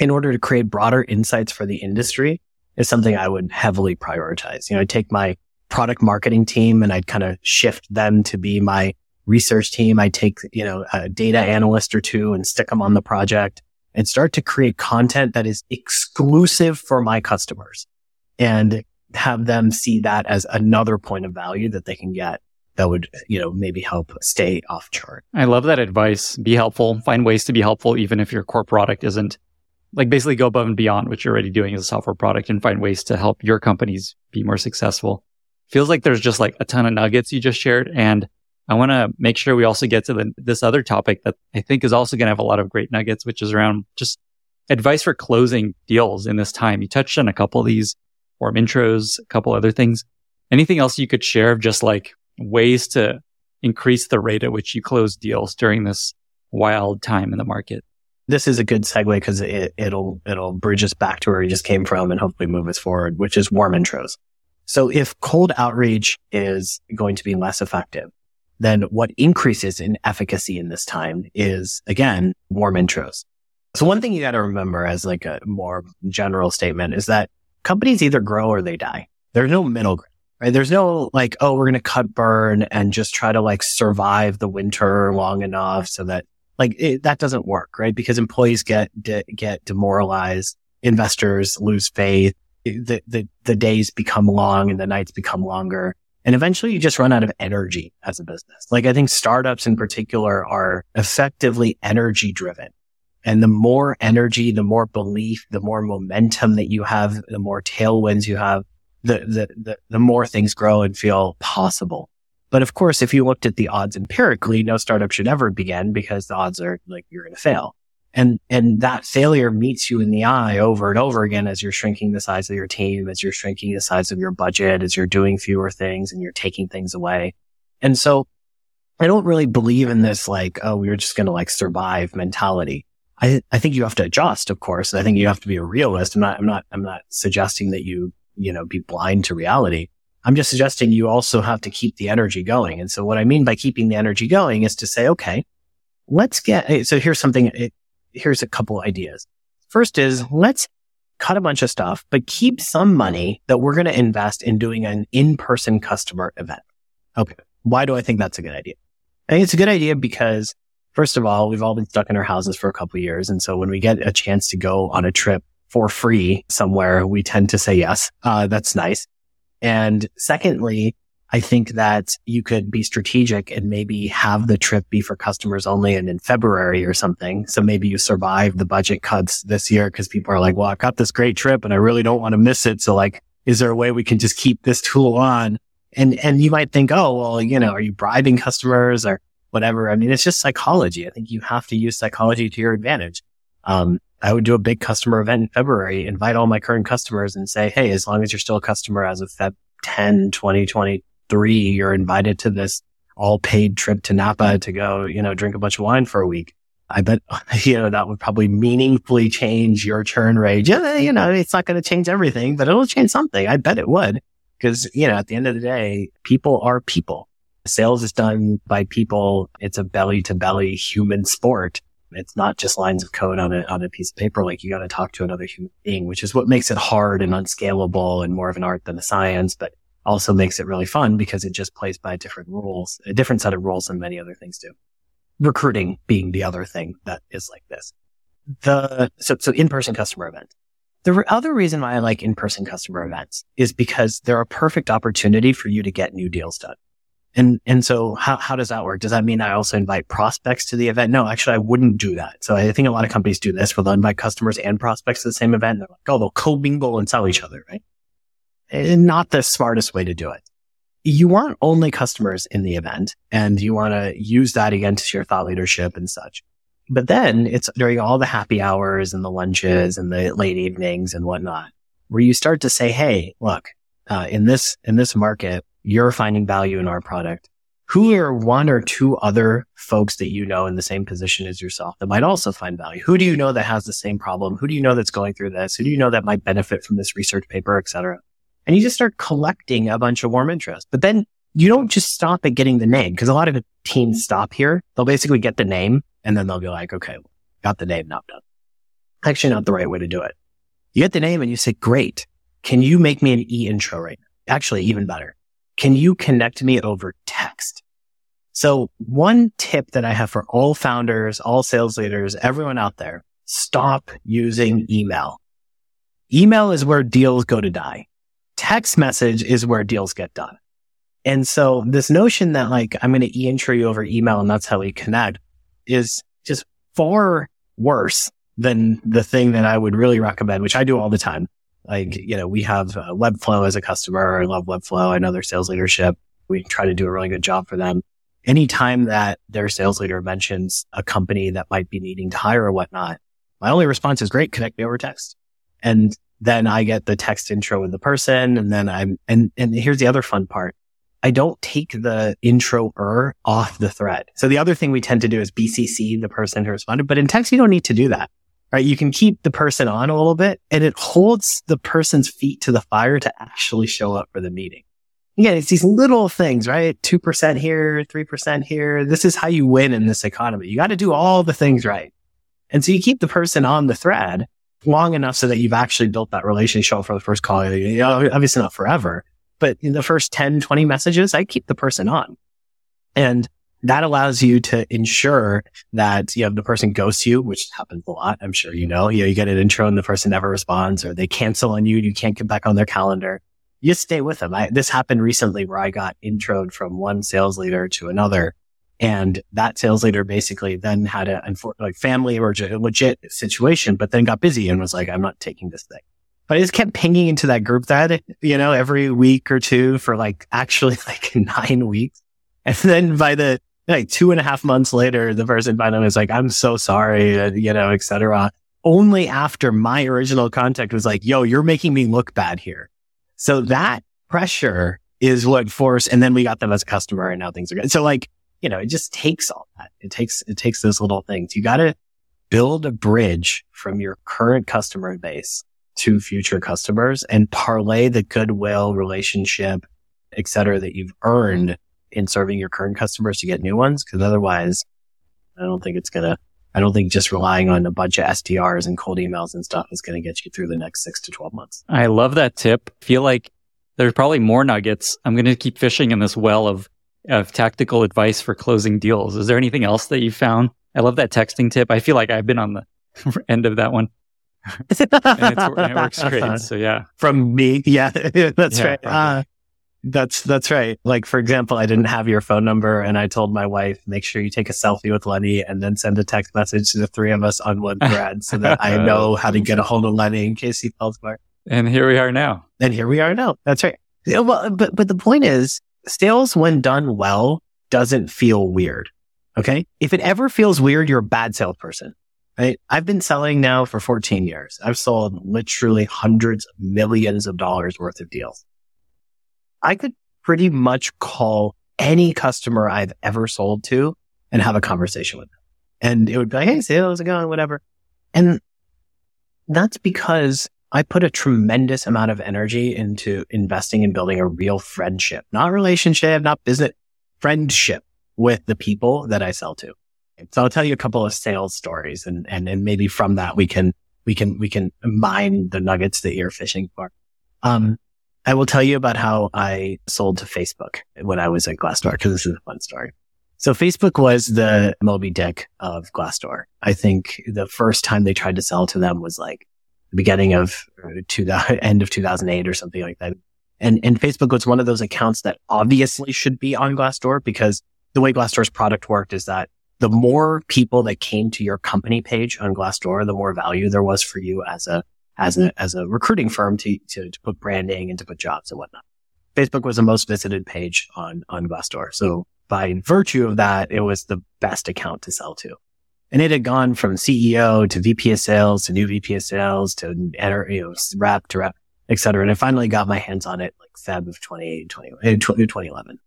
in order to create broader insights for the industry is something I would heavily prioritize. You know, I take my product marketing team and I'd kind of shift them to be my research team. I take, you know, a data analyst or two and stick them on the project and start to create content that is exclusive for my customers and have them see that as another point of value that they can get that would, you know, maybe help stay off chart. I love that advice. Be helpful, find ways to be helpful, even if your core product isn't like basically go above and beyond what you're already doing as a software product and find ways to help your companies be more successful. Feels like there's just like a ton of nuggets you just shared. And I want to make sure we also get to the, this other topic that I think is also going to have a lot of great nuggets, which is around just advice for closing deals in this time. You touched on a couple of these warm intros, a couple other things. Anything else you could share of just like ways to increase the rate at which you close deals during this wild time in the market. This is a good segue because it, it'll it'll bridge us back to where we just came from and hopefully move us forward, which is warm intros. So if cold outreach is going to be less effective, then what increases in efficacy in this time is again warm intros. So one thing you got to remember as like a more general statement is that companies either grow or they die. There's no middle ground right? There's no like, oh, we're going to cut burn and just try to like survive the winter long enough so that like it, that doesn't work, right? Because employees get, de- get demoralized, investors lose faith, the, the, the days become long and the nights become longer. And eventually you just run out of energy as a business. Like I think startups in particular are effectively energy driven. And the more energy, the more belief, the more momentum that you have, the more tailwinds you have, the, the, the, the more things grow and feel possible. But of course, if you looked at the odds empirically, no startup should ever begin because the odds are like you're going to fail. And, and that failure meets you in the eye over and over again as you're shrinking the size of your team, as you're shrinking the size of your budget, as you're doing fewer things and you're taking things away. And so I don't really believe in this like, oh, we are just going to like survive mentality. I, I think you have to adjust, of course. I think you have to be a realist. I'm not, I'm not, I'm not suggesting that you you know, be blind to reality. I'm just suggesting you also have to keep the energy going. And so what I mean by keeping the energy going is to say, okay, let's get, so here's something, eh, here's a couple ideas. First is let's cut a bunch of stuff, but keep some money that we're going to invest in doing an in-person customer event. Okay. Why do I think that's a good idea? I think it's a good idea because first of all, we've all been stuck in our houses for a couple of years. And so when we get a chance to go on a trip for free somewhere, we tend to say yes. Uh, that's nice. And secondly, I think that you could be strategic and maybe have the trip be for customers only and in February or something. So maybe you survive the budget cuts this year because people are like, well, I've got this great trip and I really don't want to miss it. So like, is there a way we can just keep this tool on? And, and you might think, oh, well, you know, are you bribing customers or whatever? I mean, it's just psychology. I think you have to use psychology to your advantage. Um, I would do a big customer event in February, invite all my current customers and say, Hey, as long as you're still a customer as of Feb 10, 2023, you're invited to this all paid trip to Napa to go, you know, drink a bunch of wine for a week. I bet, you know, that would probably meaningfully change your churn rate. Yeah, you know, it's not going to change everything, but it'll change something. I bet it would. Cause, you know, at the end of the day, people are people. Sales is done by people. It's a belly to belly human sport It's not just lines of code on a, on a piece of paper. Like you got to talk to another human being, which is what makes it hard and unscalable and more of an art than a science, but also makes it really fun because it just plays by different rules, a different set of rules than many other things do. Recruiting being the other thing that is like this. The, so, so in-person customer event. The other reason why I like in-person customer events is because they're a perfect opportunity for you to get new deals done. And, and so how, how does that work? Does that mean I also invite prospects to the event? No, actually, I wouldn't do that. So I think a lot of companies do this where they'll invite customers and prospects to the same event. They're like, oh, they'll co-mingle and sell each other, right? And not the smartest way to do it. You want only customers in the event and you want to use that against your thought leadership and such. But then it's during all the happy hours and the lunches and the late evenings and whatnot, where you start to say, Hey, look, uh, in this, in this market, you're finding value in our product. Who are one or two other folks that you know in the same position as yourself that might also find value? Who do you know that has the same problem? Who do you know that's going through this? Who do you know that might benefit from this research paper, et cetera? And you just start collecting a bunch of warm interest. But then you don't just stop at getting the name because a lot of teams stop here. They'll basically get the name and then they'll be like, okay, got the name, not done. Actually, not the right way to do it. You get the name and you say, great. Can you make me an e intro right now? Actually, even better. Can you connect me over text? So one tip that I have for all founders, all sales leaders, everyone out there, stop using email. Email is where deals go to die. Text message is where deals get done. And so this notion that like, I'm going to e-intro you over email and that's how we connect is just far worse than the thing that I would really recommend, which I do all the time. Like, you know, we have uh, Webflow as a customer. I love Webflow. I know their sales leadership. We try to do a really good job for them. Anytime that their sales leader mentions a company that might be needing to hire or whatnot, my only response is great. Connect me over text. And then I get the text intro with the person. And then I'm, and, and here's the other fun part. I don't take the intro er off the thread. So the other thing we tend to do is BCC the person who responded, but in text, you don't need to do that right? You can keep the person on a little bit and it holds the person's feet to the fire to actually show up for the meeting. Again, it's these little things, right? 2% here, 3% here. This is how you win in this economy. You got to do all the things right. And so you keep the person on the thread long enough so that you've actually built that relationship for the first call. Obviously not forever, but in the first 10, 20 messages, I keep the person on. And that allows you to ensure that you know the person ghosts you, which happens a lot. I'm sure you know. You know, you get an intro and the person never responds, or they cancel on you and you can't get back on their calendar. You stay with them. I, this happened recently where I got introed from one sales leader to another, and that sales leader basically then had a like family or legit situation, but then got busy and was like, "I'm not taking this thing." But I just kept pinging into that group that you know every week or two for like actually like nine weeks. And then by the like two and a half months later, the person finally was like, I'm so sorry, you know, etc. Only after my original contact was like, yo, you're making me look bad here. So that pressure is what forced, and then we got them as a customer and now things are good. So like, you know, it just takes all that. It takes, it takes those little things. You got to build a bridge from your current customer base to future customers and parlay the goodwill relationship, et cetera, that you've earned in serving your current customers to get new ones. Cause otherwise I don't think it's going to, I don't think just relying on a bunch of SDRs and cold emails and stuff is going to get you through the next six to 12 months. I love that tip. feel like there's probably more nuggets. I'm going to keep fishing in this well of, of tactical advice for closing deals. Is there anything else that you found? I love that texting tip. I feel like I've been on the end of that one. and, it works great. So yeah. From me. Yeah, that's yeah, right. Uh, that's that's right. Like for example, I didn't have your phone number, and I told my wife, make sure you take a selfie with Lenny, and then send a text message to the three of us on one thread, so that I know how to get a hold of Lenny in case he falls apart. And here we are now. And here we are now. That's right. Well, but but the point is, sales when done well doesn't feel weird. Okay, if it ever feels weird, you're a bad salesperson. Right? I've been selling now for 14 years. I've sold literally hundreds of millions of dollars worth of deals. I could pretty much call any customer I've ever sold to and have a conversation with them. And it would be like, Hey, say, how's it going? Whatever. And that's because I put a tremendous amount of energy into investing in building a real friendship, not relationship, not business friendship with the people that I sell to. So I'll tell you a couple of sales stories and, and, and maybe from that we can, we can, we can mine the nuggets that you're fishing for. Um, I will tell you about how I sold to Facebook when I was at Glassdoor because this is a fun story. So Facebook was the Moby Dick of Glassdoor. I think the first time they tried to sell to them was like the beginning of uh, to the end of 2008 or something like that. And, and Facebook was one of those accounts that obviously should be on Glassdoor because the way Glassdoor's product worked is that the more people that came to your company page on Glassdoor, the more value there was for you as a, as a, as a recruiting firm to, to, to put branding and to put jobs and whatnot. Facebook was the most visited page on, on Glassdoor. So by virtue of that, it was the best account to sell to. And it had gone from CEO to VP of sales to new VP of sales to you know, rep to rep, et cetera. And I finally got my hands on it like Feb of 2011. 2011.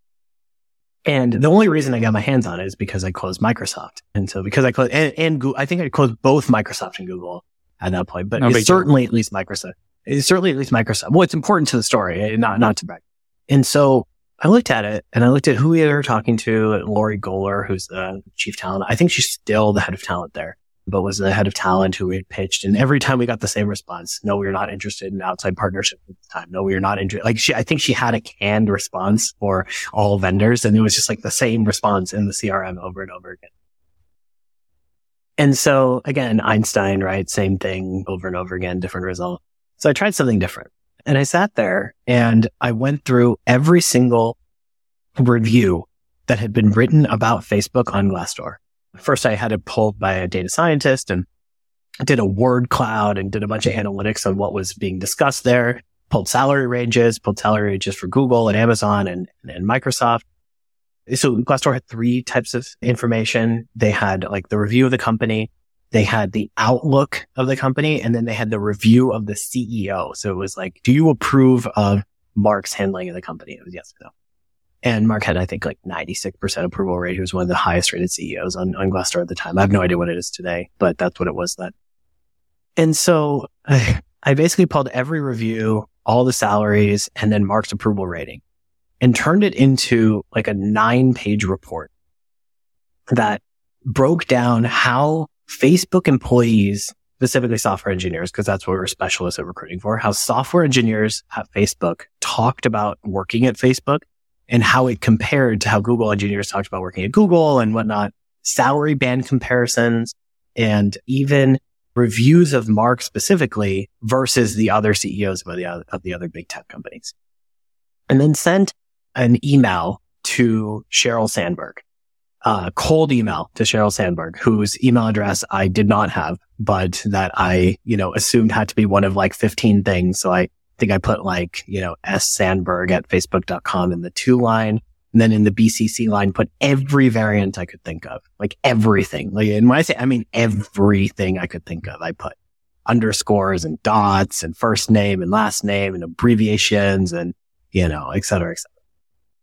And the only reason I got my hands on it is because I closed Microsoft. And so because I closed and, and Google, I think I closed both Microsoft and Google at that point, but no it's certainly deal. at least Microsoft. It's certainly at least Microsoft. Well, it's important to the story, eh, not, not to brag. And so I looked at it and I looked at who we were talking to, Lori Goler, who's the chief talent. I think she's still the head of talent there, but was the head of talent who we had pitched. And every time we got the same response, no, we are not interested in outside partnership at the time. No, we are not interested. Like she, I think she had a canned response for all vendors and it was just like the same response in the CRM over and over again. And so again, Einstein, right? Same thing over and over again, different result. So I tried something different. And I sat there and I went through every single review that had been written about Facebook on Glassdoor. First, I had it pulled by a data scientist and did a word cloud and did a bunch of analytics on what was being discussed there, pulled salary ranges, pulled salary ranges for Google and Amazon and, and Microsoft. So Glassdoor had three types of information. They had like the review of the company, they had the outlook of the company and then they had the review of the CEO. So it was like, do you approve of Mark's handling of the company? It was yes or no. And Mark had, I think, like 96% approval rate. He was one of the highest rated CEOs on, on Glassdoor at the time. I have no idea what it is today, but that's what it was then. And so I, I basically pulled every review, all the salaries, and then Mark's approval rating and turned it into like a nine page report that broke down how Facebook employees, specifically software engineers, because that's what we're specialists at recruiting for, how software engineers at Facebook talked about working at Facebook and how it compared to how Google engineers talked about working at Google and whatnot, salary band comparisons, and even reviews of Mark specifically versus the other CEOs of the, of the other big tech companies. And then sent an email to Sheryl Sandberg uh, cold email to Sheryl Sandberg, whose email address I did not have, but that I, you know, assumed had to be one of like 15 things. So I think I put like, you know, S Sandberg at facebook.com in the to line. And then in the BCC line, put every variant I could think of, like everything. Like, and when I say, I mean everything I could think of, I put underscores and dots and first name and last name and abbreviations and, you know, et cetera, et cetera.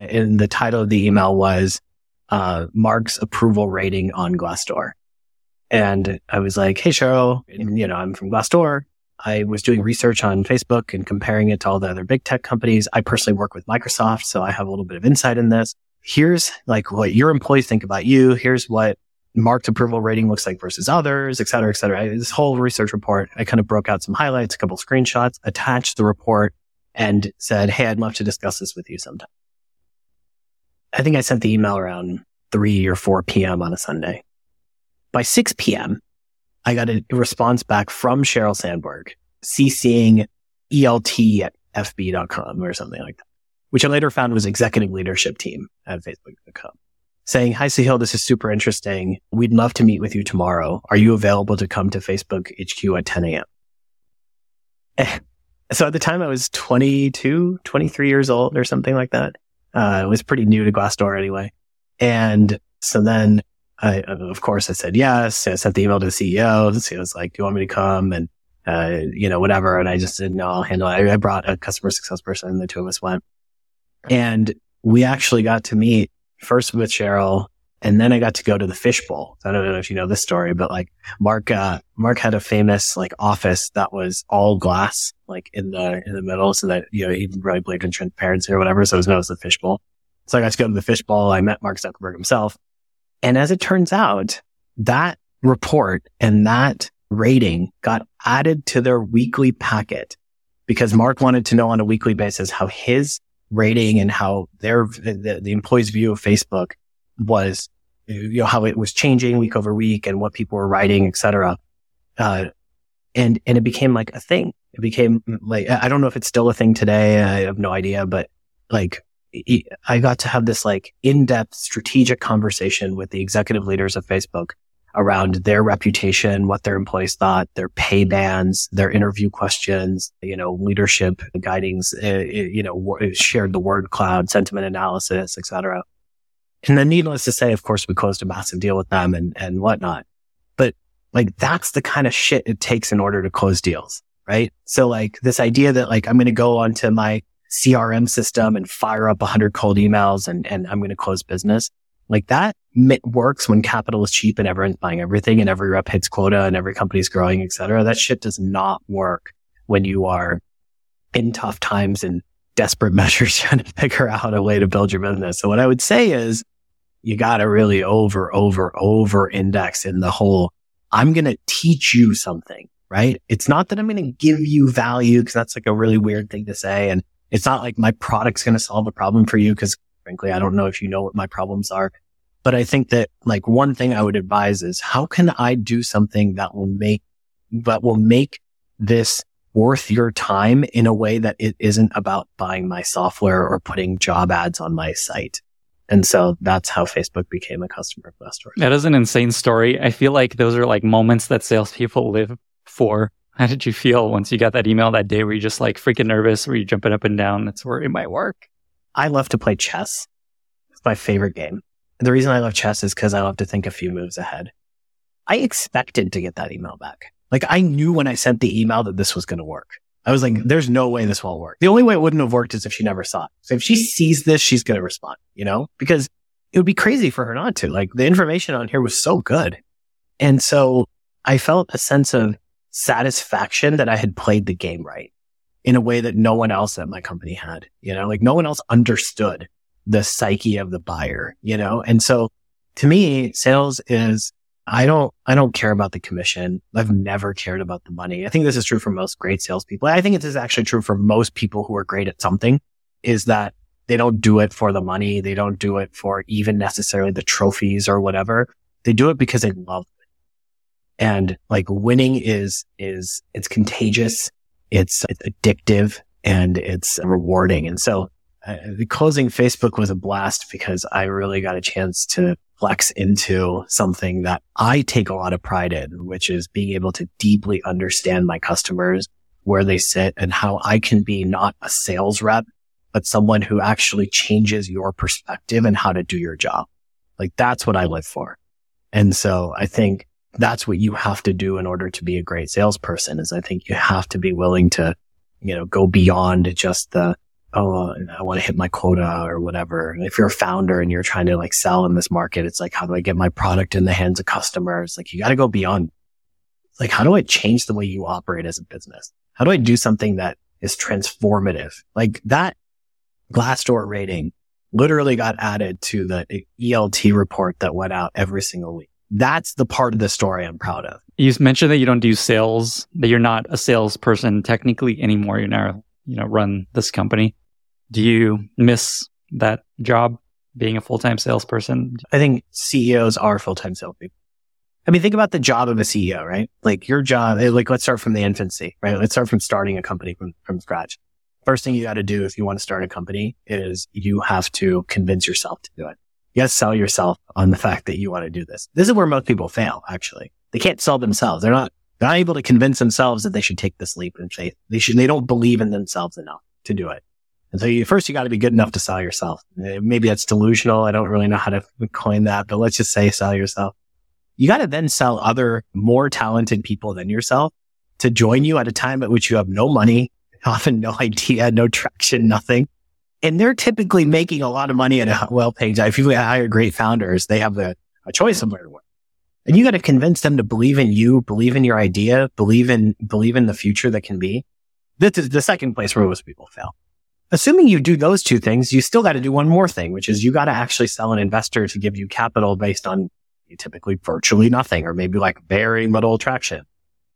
And the title of the email was uh, Mark's approval rating on Glassdoor. And I was like, Hey, Sheryl, you know, I'm from Glassdoor. I was doing research on Facebook and comparing it to all the other big tech companies. I personally work with Microsoft, so I have a little bit of insight in this. Here's like what your employees think about you. Here's what Mark's approval rating looks like versus others, et cetera, et cetera. This whole research report, I kind of broke out some highlights, a couple screenshots, attached the report and said, Hey, I'd love to discuss this with you sometime. I think I sent the email around 3 or 4 p.m. on a Sunday. By 6 p.m., I got a response back from Sheryl Sandberg, CCing ELT at FB.com or something like that, which I later found was executive leadership team at Facebook.com saying, Hi, Sahil, this is super interesting. We'd love to meet with you tomorrow. Are you available to come to Facebook HQ at 10 a.m.? so at the time I was 22, 23 years old or something like that. Uh, it was pretty new to Glassdoor anyway. And so then I, of course I said yes. I sent the email to the CEO. CEO was like, do you want me to come? And, uh, you know, whatever. And I just said, no, I'll handle it. I, I brought a customer success person and the two of us went and we actually got to meet first with Sheryl and then I got to go to the fishbowl. I don't know if you know this story, but like Mark, uh, Mark had a famous like office that was all glass, like in the, in the middle. So that, you know, he really believed in transparency or whatever. So it was known as the fishbowl. So I got to go to the fishbowl. I met Mark Zuckerberg himself. And as it turns out, that report and that rating got added to their weekly packet because Mark wanted to know on a weekly basis how his rating and how their, the, the employees view of Facebook was, you know, how it was changing week over week and what people were writing, et cetera. Uh, and, and it became like a thing. It became like, I don't know if it's still a thing today. I have no idea, but like I got to have this like in-depth strategic conversation with the executive leaders of Facebook around their reputation, what their employees thought, their pay bands, their interview questions, you know, leadership guidings, uh, you know, shared the word cloud, sentiment analysis, etc. And then needless to say, of course, we closed a massive deal with them and, and whatnot. But like, that's the kind of shit it takes in order to close deals, right? So like this idea that like, I'm going to go onto my CRM system and fire up 100 cold emails and, and I'm going to close business. Like that it works when capital is cheap and everyone's buying everything and every rep hits quota and every company's growing, et cetera. That shit does not work when you are in tough times and desperate measures trying to figure out a way to build your business. So what I would say is you got to really over, over, over index in the whole, I'm going to teach you something, right? It's not that I'm going to give you value because that's like a really weird thing to say. And it's not like my product's going to solve a problem for you because frankly, I don't know if you know what my problems are. But I think that like one thing I would advise is how can I do something that will make, that will make this worth your time in a way that it isn't about buying my software or putting job ads on my site. And so that's how Facebook became a customer of Glassdoor. That is an insane story. I feel like those are like moments that salespeople live for. How did you feel once you got that email that day? Were you just like freaking nervous? Were you jumping up and down? That's where it might work. I love to play chess. It's my favorite game. And the reason I love chess is because I love to think a few moves ahead. I expected to get that email back. Like I knew when I sent the email that this was going to work. I was like, there's no way this won't work. The only way it wouldn't have worked is if she never saw it. So if she sees this, she's going to respond, you know, because it would be crazy for her not to. Like the information on here was so good. And so I felt a sense of satisfaction that I had played the game right in a way that no one else at my company had, you know, like no one else understood the psyche of the buyer, you know? And so to me, sales is, I don't, I don't care about the commission. I've never cared about the money. I think this is true for most great salespeople. I think it is actually true for most people who are great at something is that they don't do it for the money. They don't do it for even necessarily the trophies or whatever. They do it because they love it. And like winning is, is, it's contagious. It's, it's addictive and it's rewarding. And so uh, the closing Facebook was a blast because I really got a chance to flex into something that I take a lot of pride in, which is being able to deeply understand my customers, where they sit and how I can be not a sales rep, but someone who actually changes your perspective and how to do your job. Like that's what I live for. And so I think that's what you have to do in order to be a great salesperson is I think you have to be willing to, you know, go beyond just the, oh, I want to hit my quota or whatever. If you're a founder and you're trying to like sell in this market, it's like, how do I get my product in the hands of customers? Like you got to go beyond. Like, how do I change the way you operate as a business? How do I do something that is transformative? Like that Glassdoor rating literally got added to the ELT report that went out every single week. That's the part of the story I'm proud of. You mentioned that you don't do sales, that you're not a salesperson technically anymore. You're now, you know, run this company. Do you miss that job being a full-time salesperson? I think CEOs are full-time salespeople. I mean, think about the job of a CEO, right? Like your job, eh, like let's start from the infancy, right? Let's start from starting a company from, from scratch. First thing you got to do if you want to start a company is you have to convince yourself to do it. You got to sell yourself on the fact that you want to do this. This is where most people fail, actually. They can't sell themselves. They're not, they're not able to convince themselves that they should take this leap and faith. They should, they don't believe in themselves enough to do it. And so you, first you got to be good enough to sell yourself. Eh, maybe that's delusional. I don't really know how to coin that, but let's just say sell yourself. You got to then sell other more talented people than yourself to join you at a time at which you have no money, often no idea, no traction, nothing. And they're typically making a lot of money at a well-paid job. If you hire great founders, they have the, a choice somewhere to work. And you got to convince them to believe in you, believe in your idea, believe in, believe in the future that can be. This is the second place where most people fail assuming you do those two things, you still got to do one more thing, which is you got to actually sell an investor to give you capital based on typically virtually nothing or maybe like very little traction.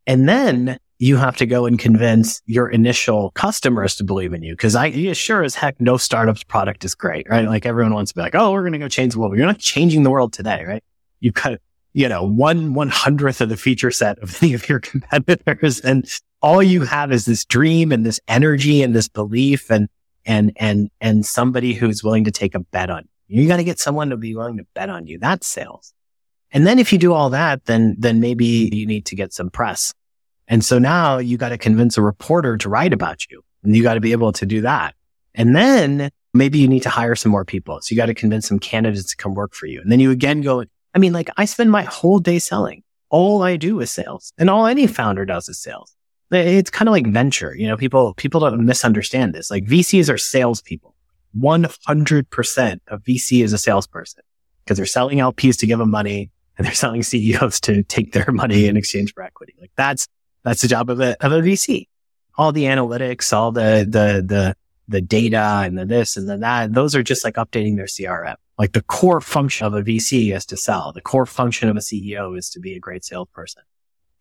And then you have to go and convince your initial customers to believe in you. Cause I, yeah, sure as heck, no startup's product is great, right? Like everyone wants to be like, Oh, we're going to go change the world. You're not changing the world today, right? You've got, you know, one one hundredth of the feature set of any of your competitors. And all you have is this dream and this energy and this belief and, and, and, and somebody who's willing to take a bet on you. You got to get someone to be willing to bet on you. That's sales. And then if you do all that, then, then maybe you need to get some press and so now you got to convince a reporter to write about you and you got to be able to do that. And then maybe you need to hire some more people. So you got to convince some candidates to come work for you. And then you again go, I mean, like I spend my whole day selling. All I do is sales and all any founder does is sales. It's kind of like venture. You know, people, people don't misunderstand this. Like VCs are salespeople. 100% of VC is a salesperson because they're selling LPs to give them money and they're selling CEOs to take their money in exchange for equity. Like that's, that's the job of a, of a VC. All the analytics, all the, the, the, the data and the this and the that, those are just like updating their CRM. Like the core function of a VC is to sell. The core function of a CEO is to be a great salesperson.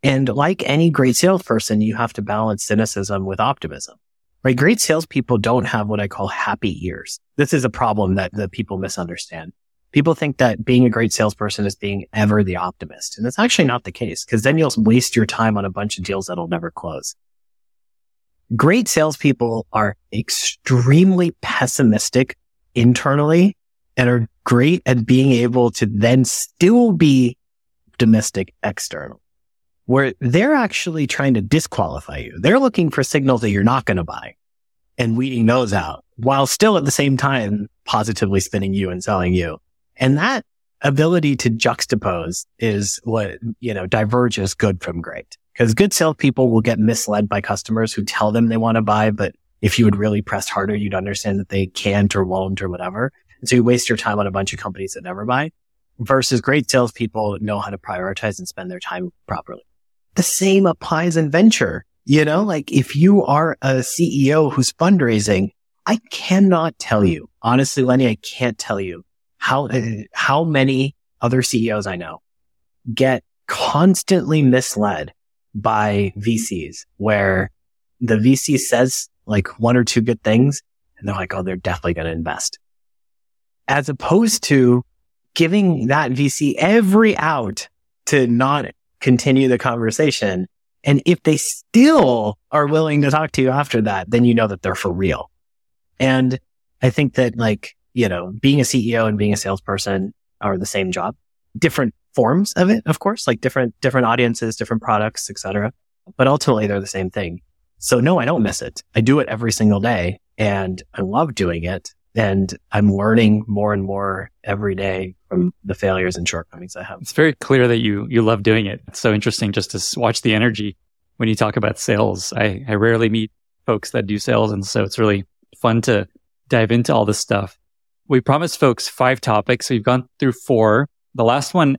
And like any great salesperson, you have to balance cynicism with optimism, right? Great salespeople don't have what I call happy ears. This is a problem that, that people misunderstand people think that being a great salesperson is being ever the optimist. And it's actually not the case because then you'll waste your time on a bunch of deals that'll never close. Great salespeople are extremely pessimistic internally and are great at being able to then still be optimistic externally where they're actually trying to disqualify you. They're looking for signals that you're not going to buy and weeding those out while still at the same time positively spinning you and selling you. And that ability to juxtapose is what, you know, diverges good from great. Because good salespeople will get misled by customers who tell them they want to buy, but if you would really press harder, you'd understand that they can't or won't or whatever. And so you waste your time on a bunch of companies that never buy versus great salespeople know how to prioritize and spend their time properly. The same applies in venture. You know, like if you are a CEO who's fundraising, I cannot tell you, honestly, Lenny, I can't tell you how, uh, how many other CEOs I know get constantly misled by VCs where the VC says like one or two good things and they're like, Oh, they're definitely going to invest as opposed to giving that VC every out to not continue the conversation. And if they still are willing to talk to you after that, then you know that they're for real. And I think that like you know, being a CEO and being a salesperson are the same job, different forms of it, of course, like different, different audiences, different products, etc. But ultimately they're the same thing. So no, I don't miss it. I do it every single day and I love doing it. And I'm learning more and more every day from the failures and shortcomings I have. It's very clear that you, you love doing it. It's so interesting just to watch the energy when you talk about sales. I, I rarely meet folks that do sales. And so it's really fun to dive into all this stuff we promised folks five topics. So you've gone through four. The last one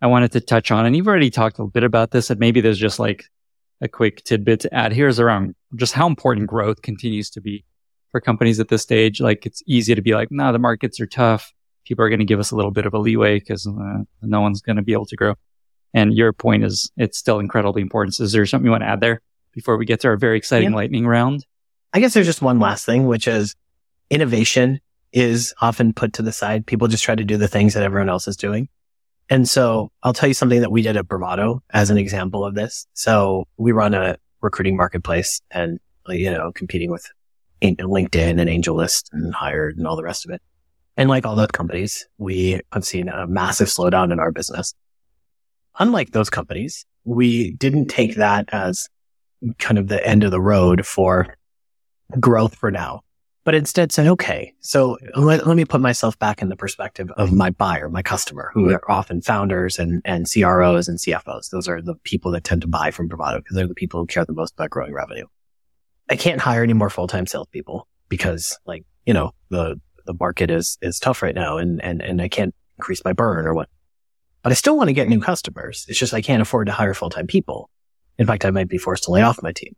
I wanted to touch on, and you've already talked a bit about this, and maybe there's just like a quick tidbit to add here is around just how important growth continues to be for companies at this stage. Like it's easy to be like, no, nah, the markets are tough. People are going to give us a little bit of a leeway because uh, no one's going to be able to grow. And your point is it's still incredibly important. So is there something you want to add there before we get to our very exciting lightning round? I guess there's just one last thing, which is innovation is often put to the side. People just try to do the things that everyone else is doing. And so I'll tell you something that we did at Bravado as an example of this. So we run a recruiting marketplace and, you know, competing with LinkedIn and AngelList and Hired and all the rest of it. And like all those companies, we have seen a massive slowdown in our business. Unlike those companies, we didn't take that as kind of the end of the road for growth for now but instead said, okay, so let, let me put myself back in the perspective of my buyer, my customer, who are often founders and, and CROs and CFOs. Those are the people that tend to buy from Bravado because they're the people who care the most about growing revenue. I can't hire any more full-time salespeople because like, you know, the, the market is, is tough right now and, and, and I can't increase my burn or what. But I still want to get new customers. It's just I can't afford to hire full-time people. In fact, I might be forced to lay off my team.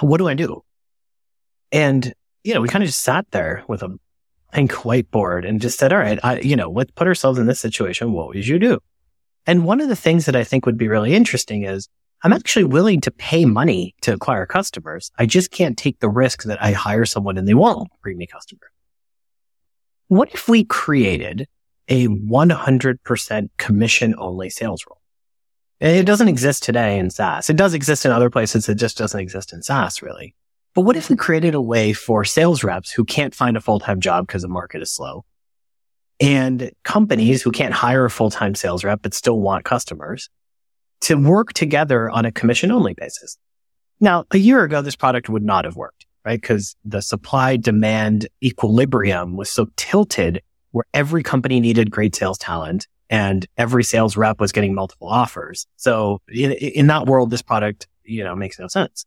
What do I do? And, you know, we kind of just sat there with a blank whiteboard and just said, all right, I, you know, let's put ourselves in this situation. What would you do? And one of the things that I think would be really interesting is I'm actually willing to pay money to acquire customers. I just can't take the risk that I hire someone and they won't bring me customers. What if we created a 100% commission only sales role? It doesn't exist today in SaaS. It does exist in other places. It just doesn't exist in SaaS really. But what if we created a way for sales reps who can't find a full-time job because the market is slow and companies who can't hire a full-time sales rep, but still want customers to work together on a commission only basis. Now, a year ago, this product would not have worked, right? Because the supply demand equilibrium was so tilted where every company needed great sales talent and every sales rep was getting multiple offers. So in, in that world, this product, you know, makes no sense.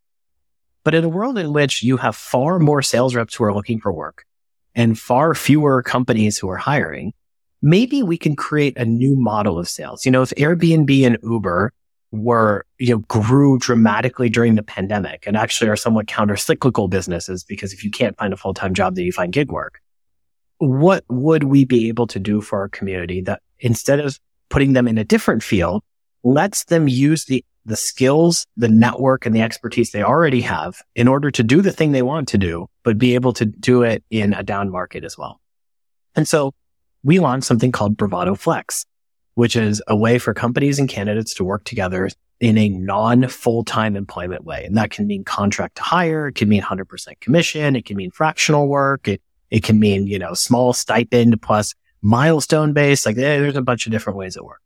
But in a world in which you have far more sales reps who are looking for work and far fewer companies who are hiring, maybe we can create a new model of sales. You know, if Airbnb and Uber were, you know, grew dramatically during the pandemic and actually are somewhat counter cyclical businesses because if you can't find a full time job, then you find gig work. What would we be able to do for our community that instead of putting them in a different field, lets them use the, the skills, the network and the expertise they already have in order to do the thing they want to do, but be able to do it in a down market as well. And so we launched something called Bravado Flex, which is a way for companies and candidates to work together in a non full-time employment way. And that can mean contract to hire. It can mean 100% commission. It can mean fractional work. It, it can mean, you know, small stipend plus milestone based. Like eh, there's a bunch of different ways it works.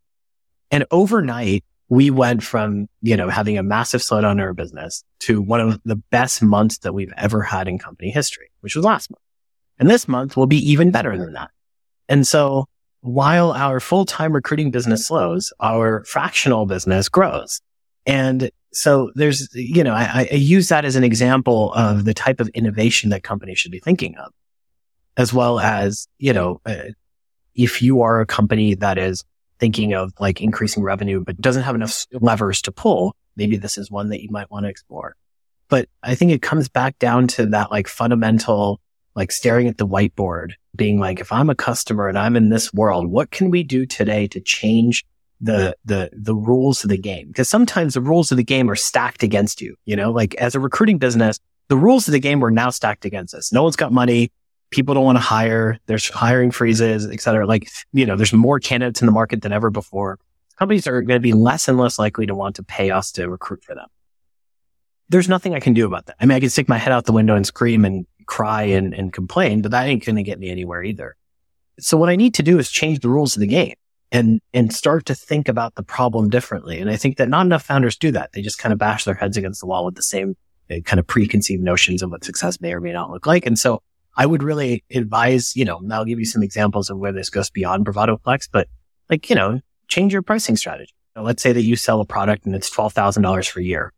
And overnight, we went from, you know, having a massive slowdown in our business to one of the best months that we've ever had in company history, which was last month. And this month will be even better than that. And so while our full-time recruiting business slows, our fractional business grows. And so there's, you know, I, I, use that as an example of the type of innovation that companies should be thinking of, as well as, you know, uh, if you are a company that is thinking of like increasing revenue, but doesn't have enough levers to pull, maybe this is one that you might want to explore. But I think it comes back down to that like fundamental like staring at the whiteboard, being like, if I'm a customer and I'm in this world, what can we do today to change the, the, the rules of the game? Because sometimes the rules of the game are stacked against you. You know, like as a recruiting business, the rules of the game were now stacked against us. No one's got money. People don't want to hire. There's hiring freezes, et cetera. Like, you know, there's more candidates in the market than ever before. Companies are going to be less and less likely to want to pay us to recruit for them. There's nothing I can do about that. I mean, I can stick my head out the window and scream and cry and, and complain, but that ain't going to get me anywhere either. So what I need to do is change the rules of the game and, and start to think about the problem differently. And I think that not enough founders do that. They just kind of bash their heads against the wall with the same uh, kind of preconceived notions of what success may or may not look like. And so I would really advise, you know, I'll give you some examples of where this goes beyond Bravado Flex, but like, you know, change your pricing strategy. let's say that you sell a product and it's $12,000 for a year.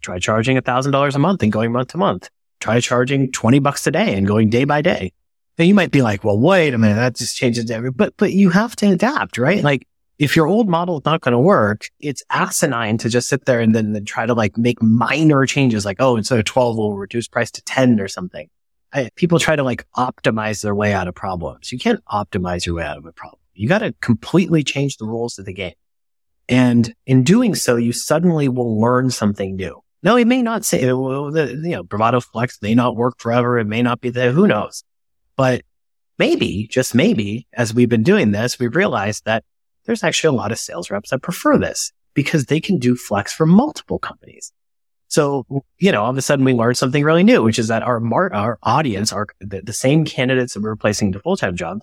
Try charging $1,000 a month and going month to month try charging 20 bucks a day and going day by day. Now you might be like, well, wait a minute, that just changes everything. but, but you have to adapt, right? Like if your old model is not going to work, it's asinine to just sit there and then, then try to like make minor changes like, oh, instead of 12, we'll reduce price to 10 or something. I, people try to like optimize their way out of problems. You can't optimize your way out of a problem. You got to completely change the rules of the game. And in doing so, you suddenly will learn something new. No, it may not say, well, the, you know, Bravado Flex may not work forever. It may not be there. Who knows? But maybe, just maybe, as we've been doing this, we've realized that there's actually a lot of sales reps that prefer this because they can do flex for multiple companies. So, you know, all of a sudden we learned something really new, which is that our mar- our audience, are the, the same candidates that we're replacing to full-time jobs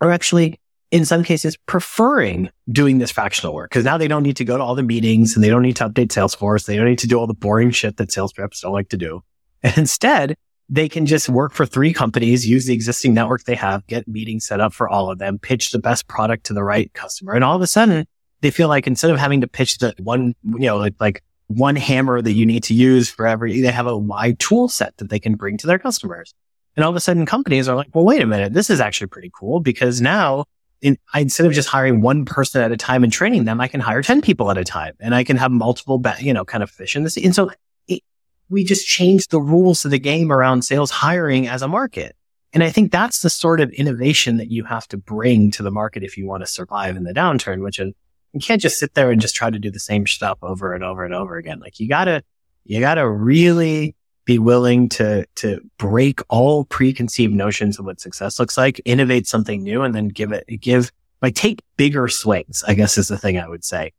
are actually in some cases preferring doing this fractional work because now they don't need to go to all the meetings and they don't need to update Salesforce. They don't need to do all the boring shit that sales reps don't like to do. And instead, they can just work for three companies, use the existing network they have, get meetings set up for all of them, pitch the best product to the right customer. And all of a sudden they feel like instead of having to pitch the one, you know, like, like one hammer that you need to use for every, they have a wide tool set that they can bring to their customers. And all of a sudden companies are like, well, wait a minute. This is actually pretty cool because now in, I, instead of just hiring one person at a time and training them, I can hire 10 people at a time and I can have multiple, you know, kind of fish in the sea. And so it, we just changed the rules of the game around sales hiring as a market. And I think that's the sort of innovation that you have to bring to the market if you want to survive in the downturn, which is you can't just sit there and just try to do the same stuff over and over and over again. Like you gotta, you gotta really be willing to, to break all preconceived notions of what success looks like, innovate something new and then give it, give, like take bigger swings, I guess is the thing I would say.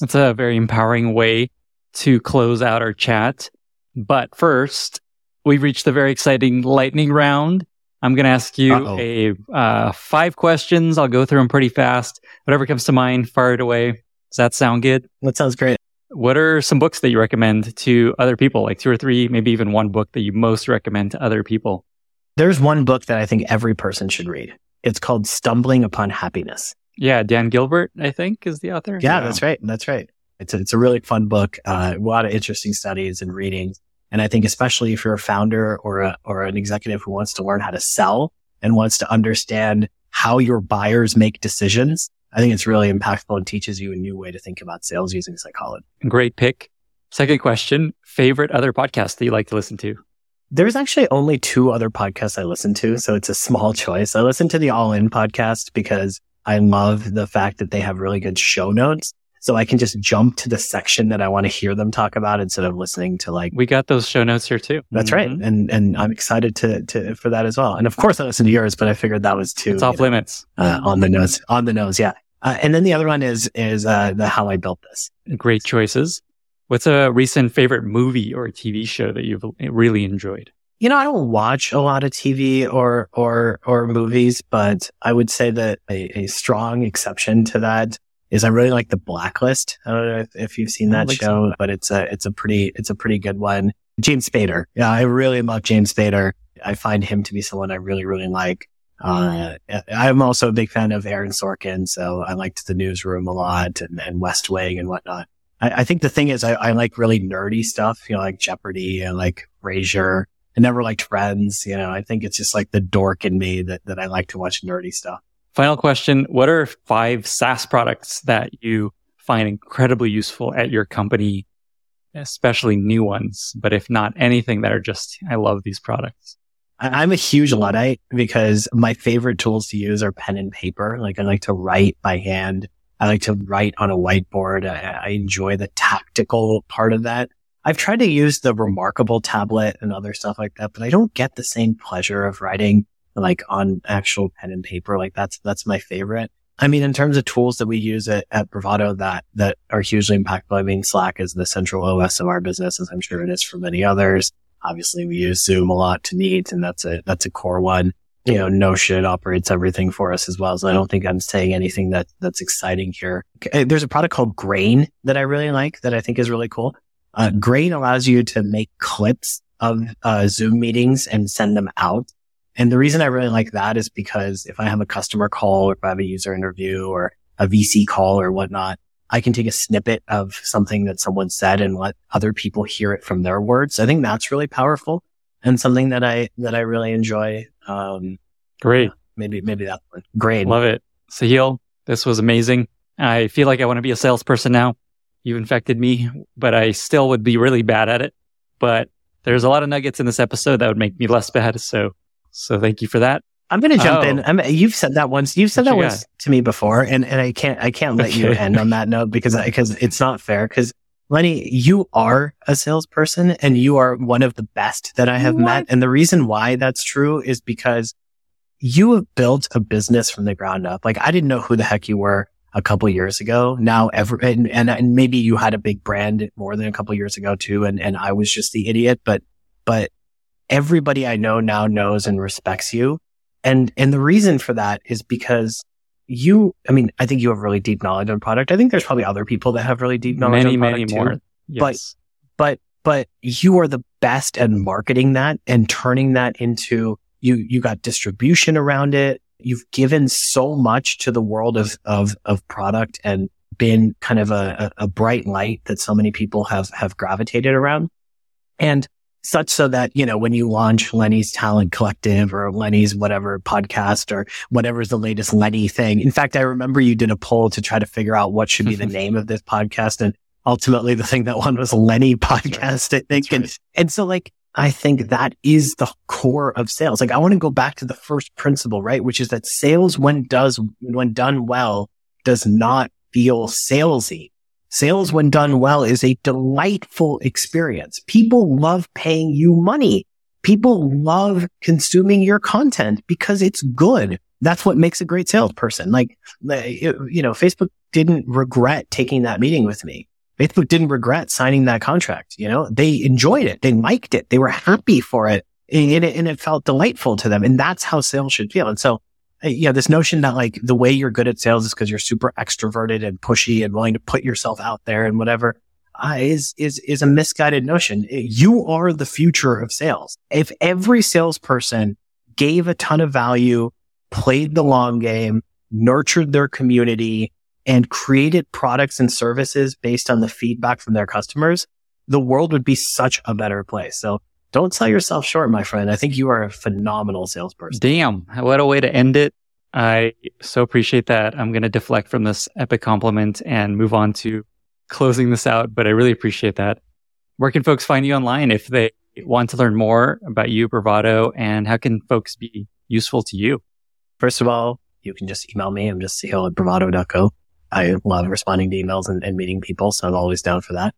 That's a very empowering way to close out our chat. But first, we've reached the very exciting lightning round. I'm going to ask you Uh-oh. a uh, five questions. I'll go through them pretty fast. Whatever comes to mind, fire it away. Does that sound good? That sounds great. What are some books that you recommend to other people? Like two or three, maybe even one book that you most recommend to other people? There's one book that I think every person should read. It's called Stumbling Upon Happiness. Yeah, Dan Gilbert, I think, is the author. Yeah, that's right. That's right. It's a, it's a really fun book. Uh, a lot of interesting studies and readings. And I think especially if you're a founder or a, or an executive who wants to learn how to sell and wants to understand how your buyers make decisions, I think it's really impactful and teaches you a new way to think about sales using psychology. Great pick. Second question, favorite other podcast that you like to listen to? There's actually only two other podcasts I listen to, so it's a small choice. I listen to the All In podcast because I love the fact that they have really good show notes. So I can just jump to the section that I want to hear them talk about instead of listening to like we got those show notes here too. That's mm-hmm. right, and and I'm excited to to for that as well. And of course I listen to yours, but I figured that was too it's off know, limits uh, on the nose on the nose. Yeah, uh, and then the other one is is uh, the how I built this. Great choices. What's a recent favorite movie or TV show that you've really enjoyed? You know, I don't watch a lot of TV or or or movies, but I would say that a, a strong exception to that is I really like the Blacklist. I don't know if, if you've seen that show, but it's a it's a pretty it's a pretty good one. James Spader. Yeah, I really love James Spader. I find him to be someone I really really like. Uh, I'm also a big fan of Aaron Sorkin, so I liked the newsroom a lot and, and West Wing and whatnot. I, I think the thing is I, I, like really nerdy stuff, you know, like Jeopardy and like Frasier. I never liked Friends, you know, I think it's just like the dork in me that, that I like to watch nerdy stuff. Final question. What are five SaaS products that you find incredibly useful at your company, especially new ones? But if not anything that are just, I love these products. I'm a huge Luddite because my favorite tools to use are pen and paper. Like I like to write by hand. I like to write on a whiteboard. I, I enjoy the tactical part of that. I've tried to use the remarkable tablet and other stuff like that, but I don't get the same pleasure of writing like on actual pen and paper. Like that's, that's my favorite. I mean, in terms of tools that we use at, at Bravado that, that are hugely impactful, I mean, Slack is the central OS of our business, as I'm sure it is for many others. Obviously, we use Zoom a lot to meet, and that's a, that's a core one. You know, Notion operates everything for us as well. So I don't think I'm saying anything that, that's exciting here. There's a product called Grain that I really like that I think is really cool. Uh, Grain allows you to make clips of uh, Zoom meetings and send them out and the reason I really like that is because if I have a customer call or if I have a user interview or a VC call or whatnot, I can take a snippet of something that someone said and let other people hear it from their words. I think that's really powerful and something that I, that I really enjoy. Um, great. maybe, maybe that one. Great. Love it. Sahil, this was amazing. I feel like I want to be a salesperson now. You infected me, but I still would be really bad at it. But there's a lot of nuggets in this episode that would make me less bad. So so thank you for that. I'm going to jump oh. in. I'm, you've said that once. You've said what that you once got? to me before, and, and I can't I can't let okay. you end on that note because because it's not fair. Because Lenny, you are a salesperson, and you are one of the best that I have what? met. And the reason why that's true is because you have built a business from the ground up. Like I didn't know who the heck you were a couple years ago. Now every and, and, and maybe you had a big brand more than a couple years ago too, and and I was just the idiot. But but everybody I know now knows and respects you. And, and the reason for that is because you, I mean, I think you have really deep knowledge on product. I think there's probably other people that have really deep knowledge many, on product many too. more. Yes. But, but, but you are the best at marketing that and turning that into you, you got distribution around it. You've given so much to the world of, of, of product and been kind of a, a bright light that so many people have, have gravitated around. And such so that, you know, when you launch Lenny's Talent Collective or Lenny's whatever podcast or whatever's the latest Lenny thing. In fact, I remember you did a poll to try to figure out what should be the name of this podcast. And ultimately the thing that won was Lenny podcast, I think. Right. And, and so like, I think that is the core of sales. Like I want to go back to the first principle, right? Which is that sales when does, when done well does not feel salesy. Sales when done well is a delightful experience. People love paying you money. People love consuming your content because it's good. That's what makes a great salesperson. Like, you know, Facebook didn't regret taking that meeting with me. Facebook didn't regret signing that contract. You know, they enjoyed it. They liked it. They were happy for it and it, and it felt delightful to them. And that's how sales should feel. And so, you know, this notion that like the way you're good at sales is because you're super extroverted and pushy and willing to put yourself out there and whatever uh, is, is, is a misguided notion. You are the future of sales. If every salesperson gave a ton of value, played the long game, nurtured their community, and created products and services based on the feedback from their customers, the world would be such a better place. So don't sell yourself short, my friend. I think you are a phenomenal salesperson. Damn. What a way to end it. I so appreciate that. I'm going to deflect from this epic compliment and move on to closing this out, but I really appreciate that. Where can folks find you online if they want to learn more about you, Bravado, and how can folks be useful to you? First of all, you can just email me. I'm just Sahil at bravado.co. I love responding to emails and, and, meeting people, so I'm always down for that.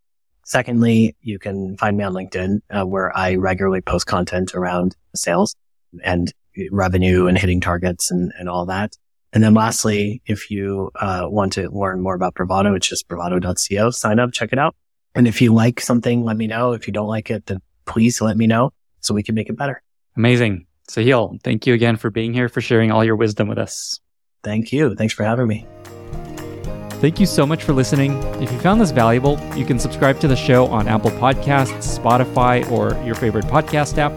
Secondly, you can find me on LinkedIn, uh, where I regularly post content around sales and revenue and hitting targets and, and all that. And then lastly, if you uh, want to learn more about Bravado, it's just bravado.co. Sign up, check it out. And if you like something, let me know. If you don't like it, then please let me know so we can make it better. Amazing. Sahil, thank you again for being here, for sharing all your wisdom with us. Thank you. Thanks for having me. Thank you so much for listening. If you found this valuable, you can subscribe to the show on Apple Podcasts, Spotify, or your favorite podcast app.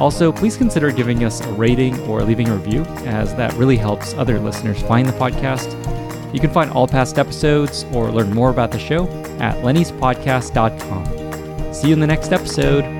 Also, please consider giving us a rating or leaving a review, as that really helps other listeners find the podcast. You can find all past episodes or learn more about the show at lennyspodcast.com. See you in the next episode.